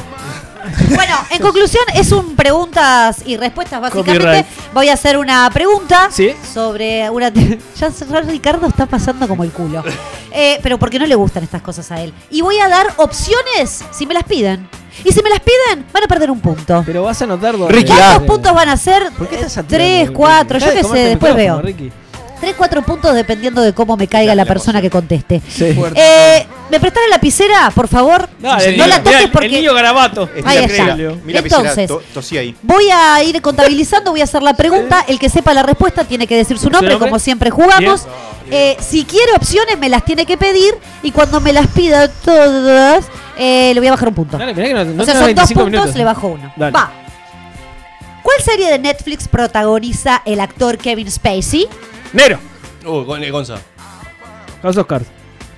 Bueno, en conclusión, es un preguntas y respuestas básicamente. Copyright. Voy a hacer una pregunta ¿Sí? sobre una. Ya, Ricardo está pasando como el culo. Eh, pero porque no le gustan estas cosas a él. Y voy a dar opciones si me las piden. Y si me las piden, van a perder un punto. Pero vas a notar dónde. Ricky, ¿Cuántos puntos van a ser? ¿Por qué estás Eh, saturando, Tres, Ricky? cuatro, yo Dejá de qué sé, después veo. Ricky. Tres, cuatro puntos dependiendo de cómo me caiga la persona que conteste. Sí. Eh, ¿Me prestas la lapicera, por favor? No la toques porque... El niño garabato. Ahí está. Entonces- to, tosí ahí. Voy a ir contabilizando, voy a hacer la pregunta. El que sepa la respuesta tiene que decir su nombre, nombre? como siempre jugamos. Eh, si quiere opciones, me las tiene que pedir. Y cuando me las pida todas, eh, le voy a bajar un punto. Dale, mirá que no, no o sea, son dos 25 puntos, minutos. le bajo uno. Dale. Va. ¿Cuál serie de Netflix protagoniza el actor Kevin Spacey? Nero. Uh, Gon- eh, Gonza. House of Cards.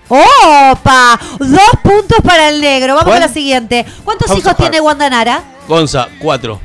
¡Opa! Dos puntos para el negro. Vamos ¿Cuál? con la siguiente. ¿Cuántos House hijos of tiene Cards. Wanda Nara? Gonza, 4.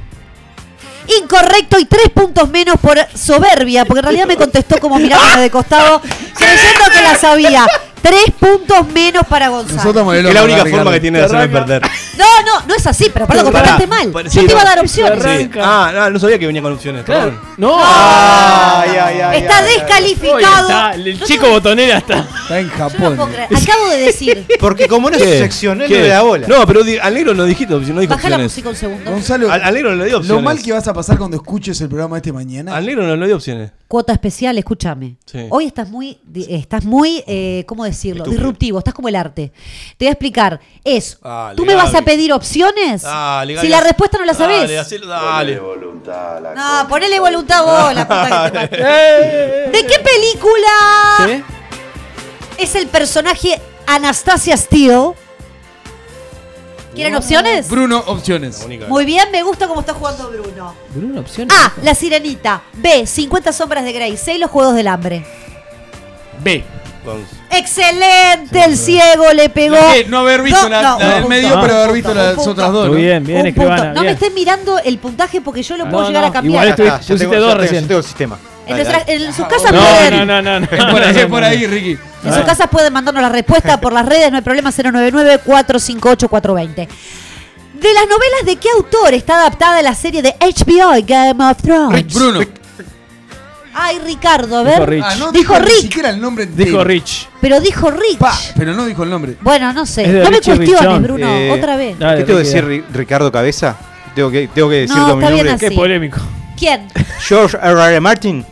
Incorrecto y tres puntos menos por soberbia, porque en realidad me contestó como mirándome de costado, creyendo que la sabía. Tres puntos menos para Gonzalo. Nosotros Es la única forma que tiene de hacerme perder. No, no, no es así, pero perdón, contestaste mal. Yo sí, te iba a dar opciones. Sí. Ah, no, no sabía que venía con opciones. perdón. No. Está descalificado. Está, el No chico botonera está. Está en Japón. creer. Acabo de decir. Porque como no es sección, no ¿Qué? le da bola. No, pero al negro no dijiste, no dijo Baja la música un segundo. Gonzalo, Al, al negro no le dio lo opciones. mal que vas a pasar cuando escuches el programa este mañana. Al negro no le dio opciones. Cuota especial, escúchame. Sí. Hoy estás muy, estás muy, eh, ¿cómo decirlo? Estúpido. Disruptivo, estás como el arte. Te voy a explicar. Es, Dale, ¿tú me vas a pedir opciones? Dale, si la respuesta no la sabes. Dale, voluntad a la No, ponele voluntad vos, la puta que te parió. ¿De qué película ¿Sí? es el personaje Anastasia Steele? ¿Quieren opciones? Bruno, opciones. Muy bien, me gusta cómo está jugando Bruno. Bruno, opción. A. La Sirenita. B. 50 Sombras de Grey. C. Los Juegos del Hambre. B. Excelente, el ciego le pegó. Que no haber visto la- la un del punto, medio, pero haber punto, visto un las punto. otras dos. Muy ¿no? bien, bien, punto. escribana. No me bien. estén mirando el puntaje porque yo lo puedo No, llegar no, a cambiar. igual estoy- pusiste tengo, dos recién. tengo el sistema. En, nuestra- en sus casas No, pueden, no, no, no, no. Por ahí, es por ahí, Ricky. en sus casas pueden mandarnos la respuesta por las redes, no hay problema, 099-458-420. De las novelas de qué autor está adaptada la serie de HBO Game of Thrones? Bruno. Ay, Ricardo, a Dijo ver. Rich. Ah, no Dijo dijo, ni siquiera el nombre entero. Dijo Rich. Pero dijo Rich. Pa, pero no dijo el nombre. Bueno, no sé. No me cuestiones. Bruno, Eh, otra vez. Dale, ¿Qué tengo que decir, Ri- Ricardo Cabeza? ¿Tengo que, tengo que decir No, mi está bien nombre? así. Qué polémico. ¿Quién? George R.R. Martin.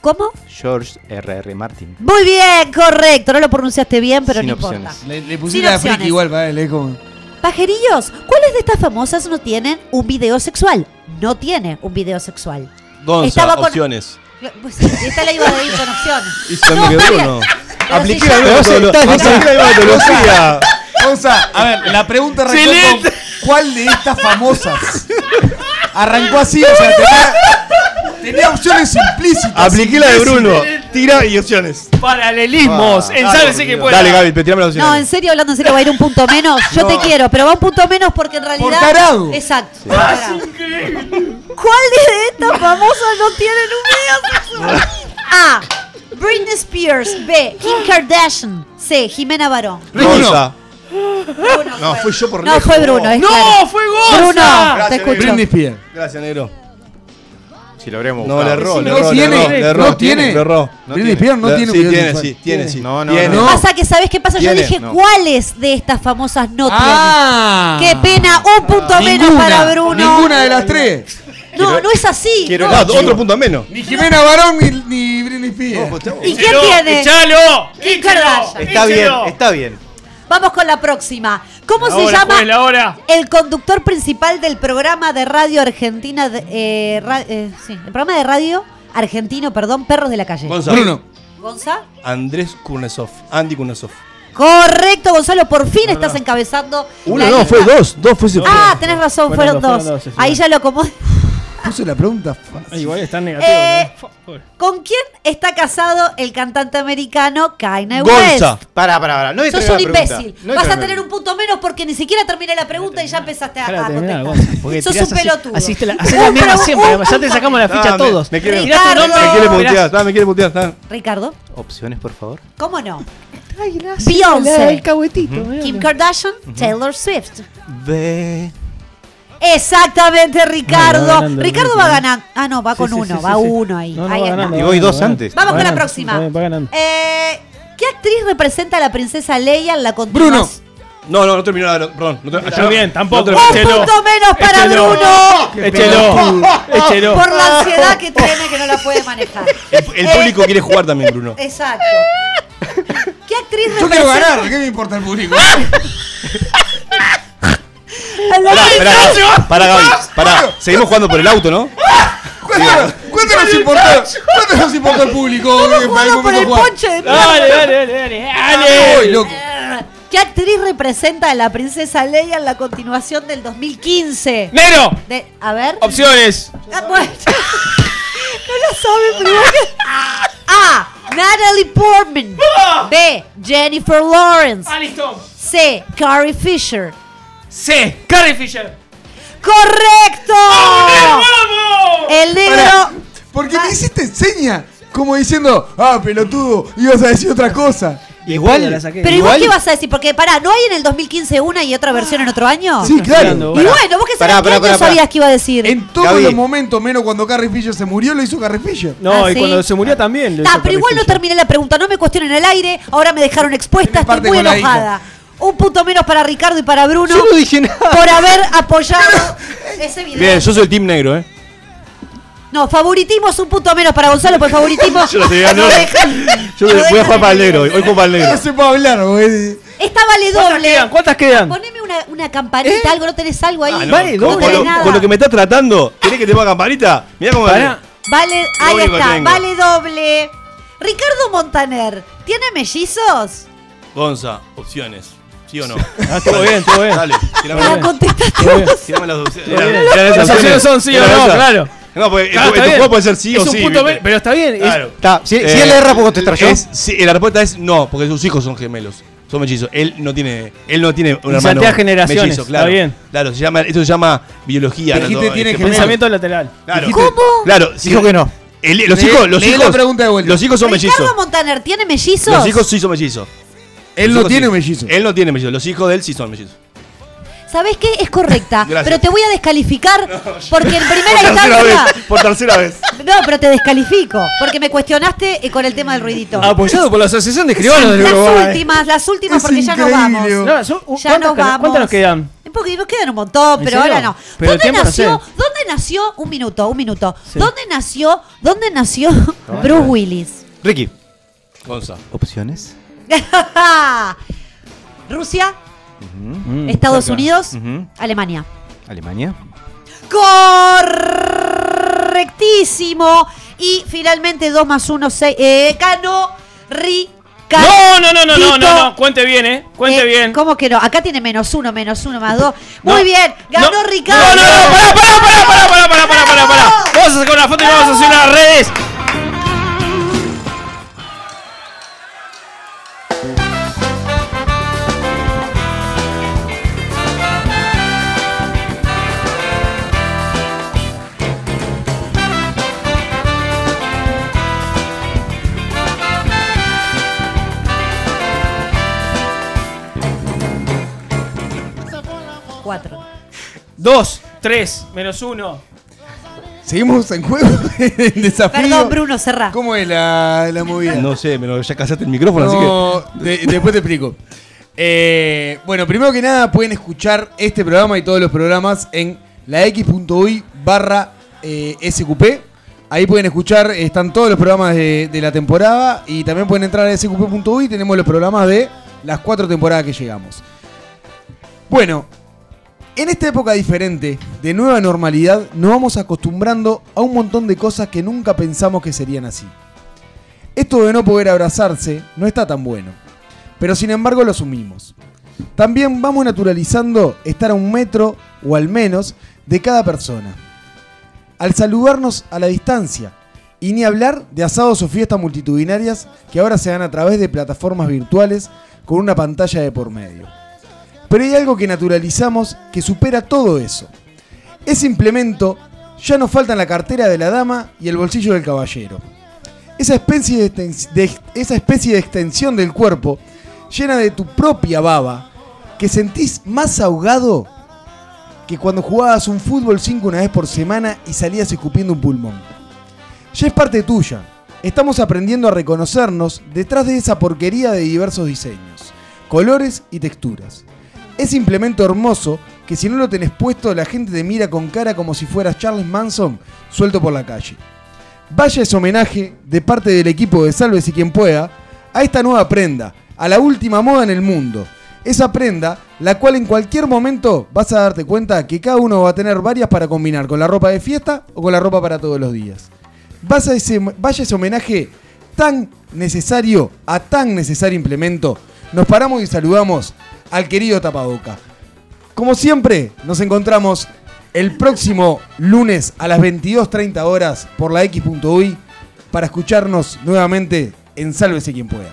¿Cómo? George R.R. Martin. Muy bien, correcto. No lo pronunciaste bien, pero Sin no opciones. importa. Le, le Sin pusiste a opciones. Friki igual, para él, es como. Pajerillos, ¿cuáles de estas famosas no tienen un video sexual? No tiene un video sexual. Gonza, Estaba con- opciones. Pues, esta la iba a ir con opciones. Y se me quedó uno. Apliqué la metodología. Gonza, a ver, la pregunta arrancó con ¿cuál de estas famosas? Arrancó así, o sea, tenía, tenía opciones implícitas. Apliqué la de Bruno. Tira y opciones. Paralelismos. Ah, en dale, Sálvese que pueda. Dale, Gaby, tirame las No, opciones. en serio, hablando en serio, va a ir un punto menos. Yo te quiero, pero va un punto menos porque en realidad. tarado. Exacto. por tarado. ¿Cuál de estas famosas no tienen un video sexual? A. Britney Spears. B. Kim Kardashian. C. Jimena Barón. Bruno. Gonza. No, fui yo por No, lejos. fue Bruno. es ¡No, claro. fue Gonza! Bruno, Gracias, te escucho. Britney Spears. Gracias, negro. Si lo habremos No, buscado. le erró, le no erró, le tiene, erró, le erró. no tiene. Le erró. Britney Spears no tiene Sí, tiene, sí, tiene, sí. No, no, Tiene. no. Pasa que, ¿sabes qué pasa? Yo Tiene, dije no. cuáles de estas famosas no Ah. tienen. Qué pena, un punto menos Ninguna, para Bruno. Ninguna de las tres. No, no es así. quiero no. No, otro punto menos. Ni Jimena Barón ni, ni Britney Spears. ¿Y quién ¡Échalo! tiene? ¡Échalo! Kim Kardashian. Está bien, está bien. Vamos con la próxima. ¿Cómo La se hora, llama juez, la hora. el conductor principal del programa de radio argentina? de- eh, ra- eh, sí, el programa de radio argentino, perdón, Perros de la Calle. Gonza. Bruno. ¿Gonza? Andrés Kurnesov. Andy Kurnesov. Correcto, Gonzalo, por fin estás encabezando. Uno, no, lista. fue dos. Dos fue. Ah, tenés razón, Fueron fueron, dos, dos. Ahí ya lo acomodé. Puso la pregunta fácil. Igual están negativos. Eh, ¿no? ¿Con quién está casado el cantante americano Kanye West? Gonza. Pará, pará, pará. No Sos un imbécil. No Vas a tener un punto menos porque ni siquiera terminé la pregunta y ya empezaste a, a contestar. Gonza, Sos un así- pelotudo. Así la, Un hacés la misma siempre. Ya te sacamos la ficha a todos. me quiere- Ricardo. Me quiere putear, está, me quiere putear, está. Ricardo, Opciones, por favor. ¿cómo no? El Beyoncé, cahuetito. Kim Kardashian, Taylor Swift. Ve. Exactamente, Ricardo. Va ganando, Ricardo va ¿no? ganando. Ah, no, va Sí, con sí, uno, sí, va sí, sí. uno ahí. No, no, ahí va ganando, Y va voy dos va antes. Vamos Va con la próxima. va- va ganando. Eh, ¿Qué actriz representa a la princesa Leia en la continuación? Bruno. No, no, no terminó la. Perdón. No, Está bien, tampoco. no Un punto menos para Échelo. Bruno. Échelo. Échelo. Por la ansiedad que tiene que no la puede manejar. El, el Eh, público quiere jugar también, Bruno. Exacto. ¿Qué actriz Yo quiero representa? ganar, ¿qué me importa el público? Pará, pará, pará, Gaby. Pará. Seguimos jugando por el auto, ¿no? ¿Cuánto, cuánto nos importa? ¿Cuánto nos importa el público? eh, Jugando por el jugar? ponche de Dale, dale, dale, dale. Dale. loco. ¿Qué actriz representa a la princesa Leia en la continuación del 2015? Negro. De- a ver. Opciones. Ah, bueno. no lo sabe, pero A. Natalie Portman. B. Jennifer Lawrence. Ah, listo. C. Carrie Fisher. C. Carrie Fisher. ¡Correcto! ¡Vamos! El negro. Pará, Porque me hiciste seña. Como diciendo, ah, pelotudo, ibas a decir otra cosa. Igual. la saqué. Pero igual, ¿qué vas a decir? Porque, pará, ¿no hay en el 2015 una y otra versión en otro año? Sí, claro. Y bueno, vos sabés, ¿qué pará, año pará, pará. sabías que iba a decir? En todos Gaby. los momentos, menos cuando Carrie Fisher se murió, lo hizo Carrie Fisher. No, Ah, y sí. cuando se murió también. lo Ta, hizo pero Carrie igual no terminé la pregunta, no me cuestionen el aire, ahora me dejaron expuesta, estoy muy enojada. Un punto menos para Ricardo y para Bruno Yo no dije nada. por haber apoyado ese video. Bien, yo soy el team negro, ¿eh? No, favoritismo es un punto menos para Gonzalo, pues favoritismo. Yo lo estoy ganando. Yo voy a jugar para el negro hoy. Juego para el No negro. se puede hablar, güey. Esta vale ¿Cuántas doble. quedan? ¿Cuántas quedan? Poneme una, una campanita, algo, ¿no tenés algo ahí? Ah, no, Vale, con, doble. con lo, nada. con lo que me estás tratando, ¿querés que te ponga campanita? Mirá cómo Pará. Vale, ahí está, tengo. vale doble. Ricardo Montaner, ¿tiene mellizos? Gonza, opciones. ¿Sí o no? Ah, estuvo bien, estuvo bien. Dale, tirame, las. Está esas Las opciones son sí o no, claro. No, porque Claro, en tu, está en tu juego puede ser sí es o un sí. punto pero está bien. es- Claro. Está, si, si Eh, él le erra, ¿puedo contestar yo? Es, sí, la respuesta es no, porque sus hijos son gemelos. Son mellizos. Él no tiene, él no tiene un hermano generaciones, mellizo, está claro. bien. Claro, se llama, esto se llama biología. Dijiste no, tiene este. Pensamiento lateral. Claro. ¿Cómo? Claro, sí, Dijo que no. el- los Lee- hijos, los hijos, la pregunta de vuelta. los hijos son Ricardo mellizos. Montaner, ¿tiene mellizos? Los hijos sí son mellizos. Él no tiene sí. mellizo. Él no tiene mellizos. Los hijos de él sí son mellizos. ¿Sabés qué? Es correcta. Gracias. pero te voy a descalificar porque en primera Por tercera instancia. vez. Por tercera vez. No, pero te descalifico. Porque me cuestionaste eh, con el tema del ruidito. Apoyado por la Asociación de Escribanos del las Uruguay. últimas, las últimas, Es porque ya nos vamos. No, son- Ya ¿cuántas, nos vamos. ¿Cuántas nos quedan? Porque nos quedan un montón, ¿En pero ahora no. Pero ¿Dónde no nació? sé. ¿Dónde nació? Un minuto, un minuto. Sí. ¿Dónde nació? ¿Dónde nació Bruce Willis? Ricky. Gonza. Opciones. Rusia, Mm, Estados cerca. Unidos, Ujú. Alemania. Alemania. Correctísimo. Y finalmente 2 más 1, 6. Eh, ganó Ricardo. No, no, no, no, no, no, no. Cuente bien, eh. Cuente Eh, bien. ¿Cómo que no? Acá tiene menos 1, menos 1, más 2. No. Muy bien, ganó No, Ricardo. No, no, no, pará, pará, pará, pará, pará, pará, pará, pará, pará. Vamos a sacar una foto y vamos a hacer unas redes. 2, 3, menos 1. Seguimos en juego. el desafío. Perdón, Bruno, cerrá. ¿Cómo es la, la movida? No sé, pero ya casaste el micrófono, No, así que. de- después te explico. Eh, bueno, primero que nada pueden escuchar este programa y todos los programas en la x.uy barra eh, SQP. Ahí pueden escuchar, están todos los programas de, de la temporada y también pueden entrar a sqp.uy. Tenemos los programas de las cuatro temporadas que llegamos. Bueno, en esta época diferente, de nueva normalidad, nos vamos acostumbrando a un montón de cosas que nunca pensamos que serían así. Esto de no poder abrazarse no está tan bueno, pero sin embargo lo asumimos. También vamos naturalizando estar a un metro o al menos de cada persona. Al saludarnos a la distancia, y ni hablar de asados o fiestas multitudinarias que ahora se dan a través de plataformas virtuales con una pantalla de por medio. Pero hay algo que naturalizamos que supera todo eso. Ese implemento ya nos falta en la cartera de la dama y el bolsillo del caballero. Esa especie de, esa especie de extensión del cuerpo llena de tu propia baba que sentís más ahogado que cuando jugabas un fútbol 5 una vez por semana y salías escupiendo un pulmón. Ya es parte tuya. Estamos aprendiendo a reconocernos detrás de esa porquería de diversos diseños, colores y texturas. Ese implemento hermoso que si no lo tenés puesto la gente te mira con cara como si fueras Charles Manson suelto por la calle. Vaya ese homenaje de parte del equipo de Sálvese quien pueda a esta nueva prenda, a la última moda en el mundo. Esa prenda, la cual en cualquier momento vas a darte cuenta que cada uno va a tener varias para combinar con la ropa de fiesta o con la ropa para todos los días. Ese, vaya ese homenaje tan necesario a tan necesario implemento. Nos paramos y saludamos al querido Tapaboca. Como siempre, nos encontramos el próximo lunes a las 22.30 horas por la X.uy para escucharnos nuevamente en Sálvese quien pueda.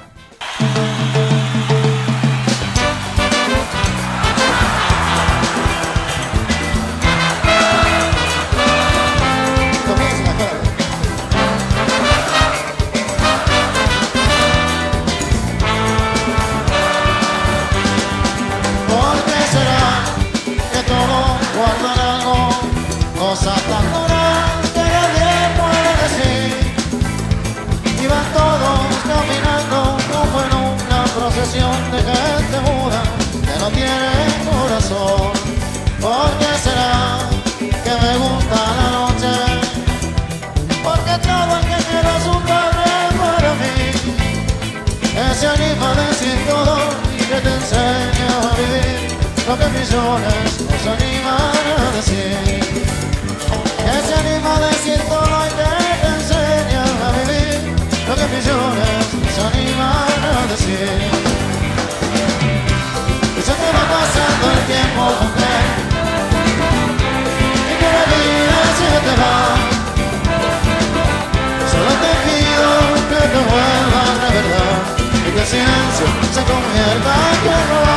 Lo que millones nos animan a decir. Que se anima a decir todo que te enseña a vivir lo que millones nos animan a decir. Y se te va pasando el tiempo, mujer, y que la vida se te va. Solo te pido que te vuelvas de verdad y que el silencio se convierta en que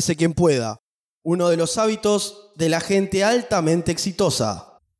Sálvese quien pueda. Uno de los hábitos de la gente altamente exitosa.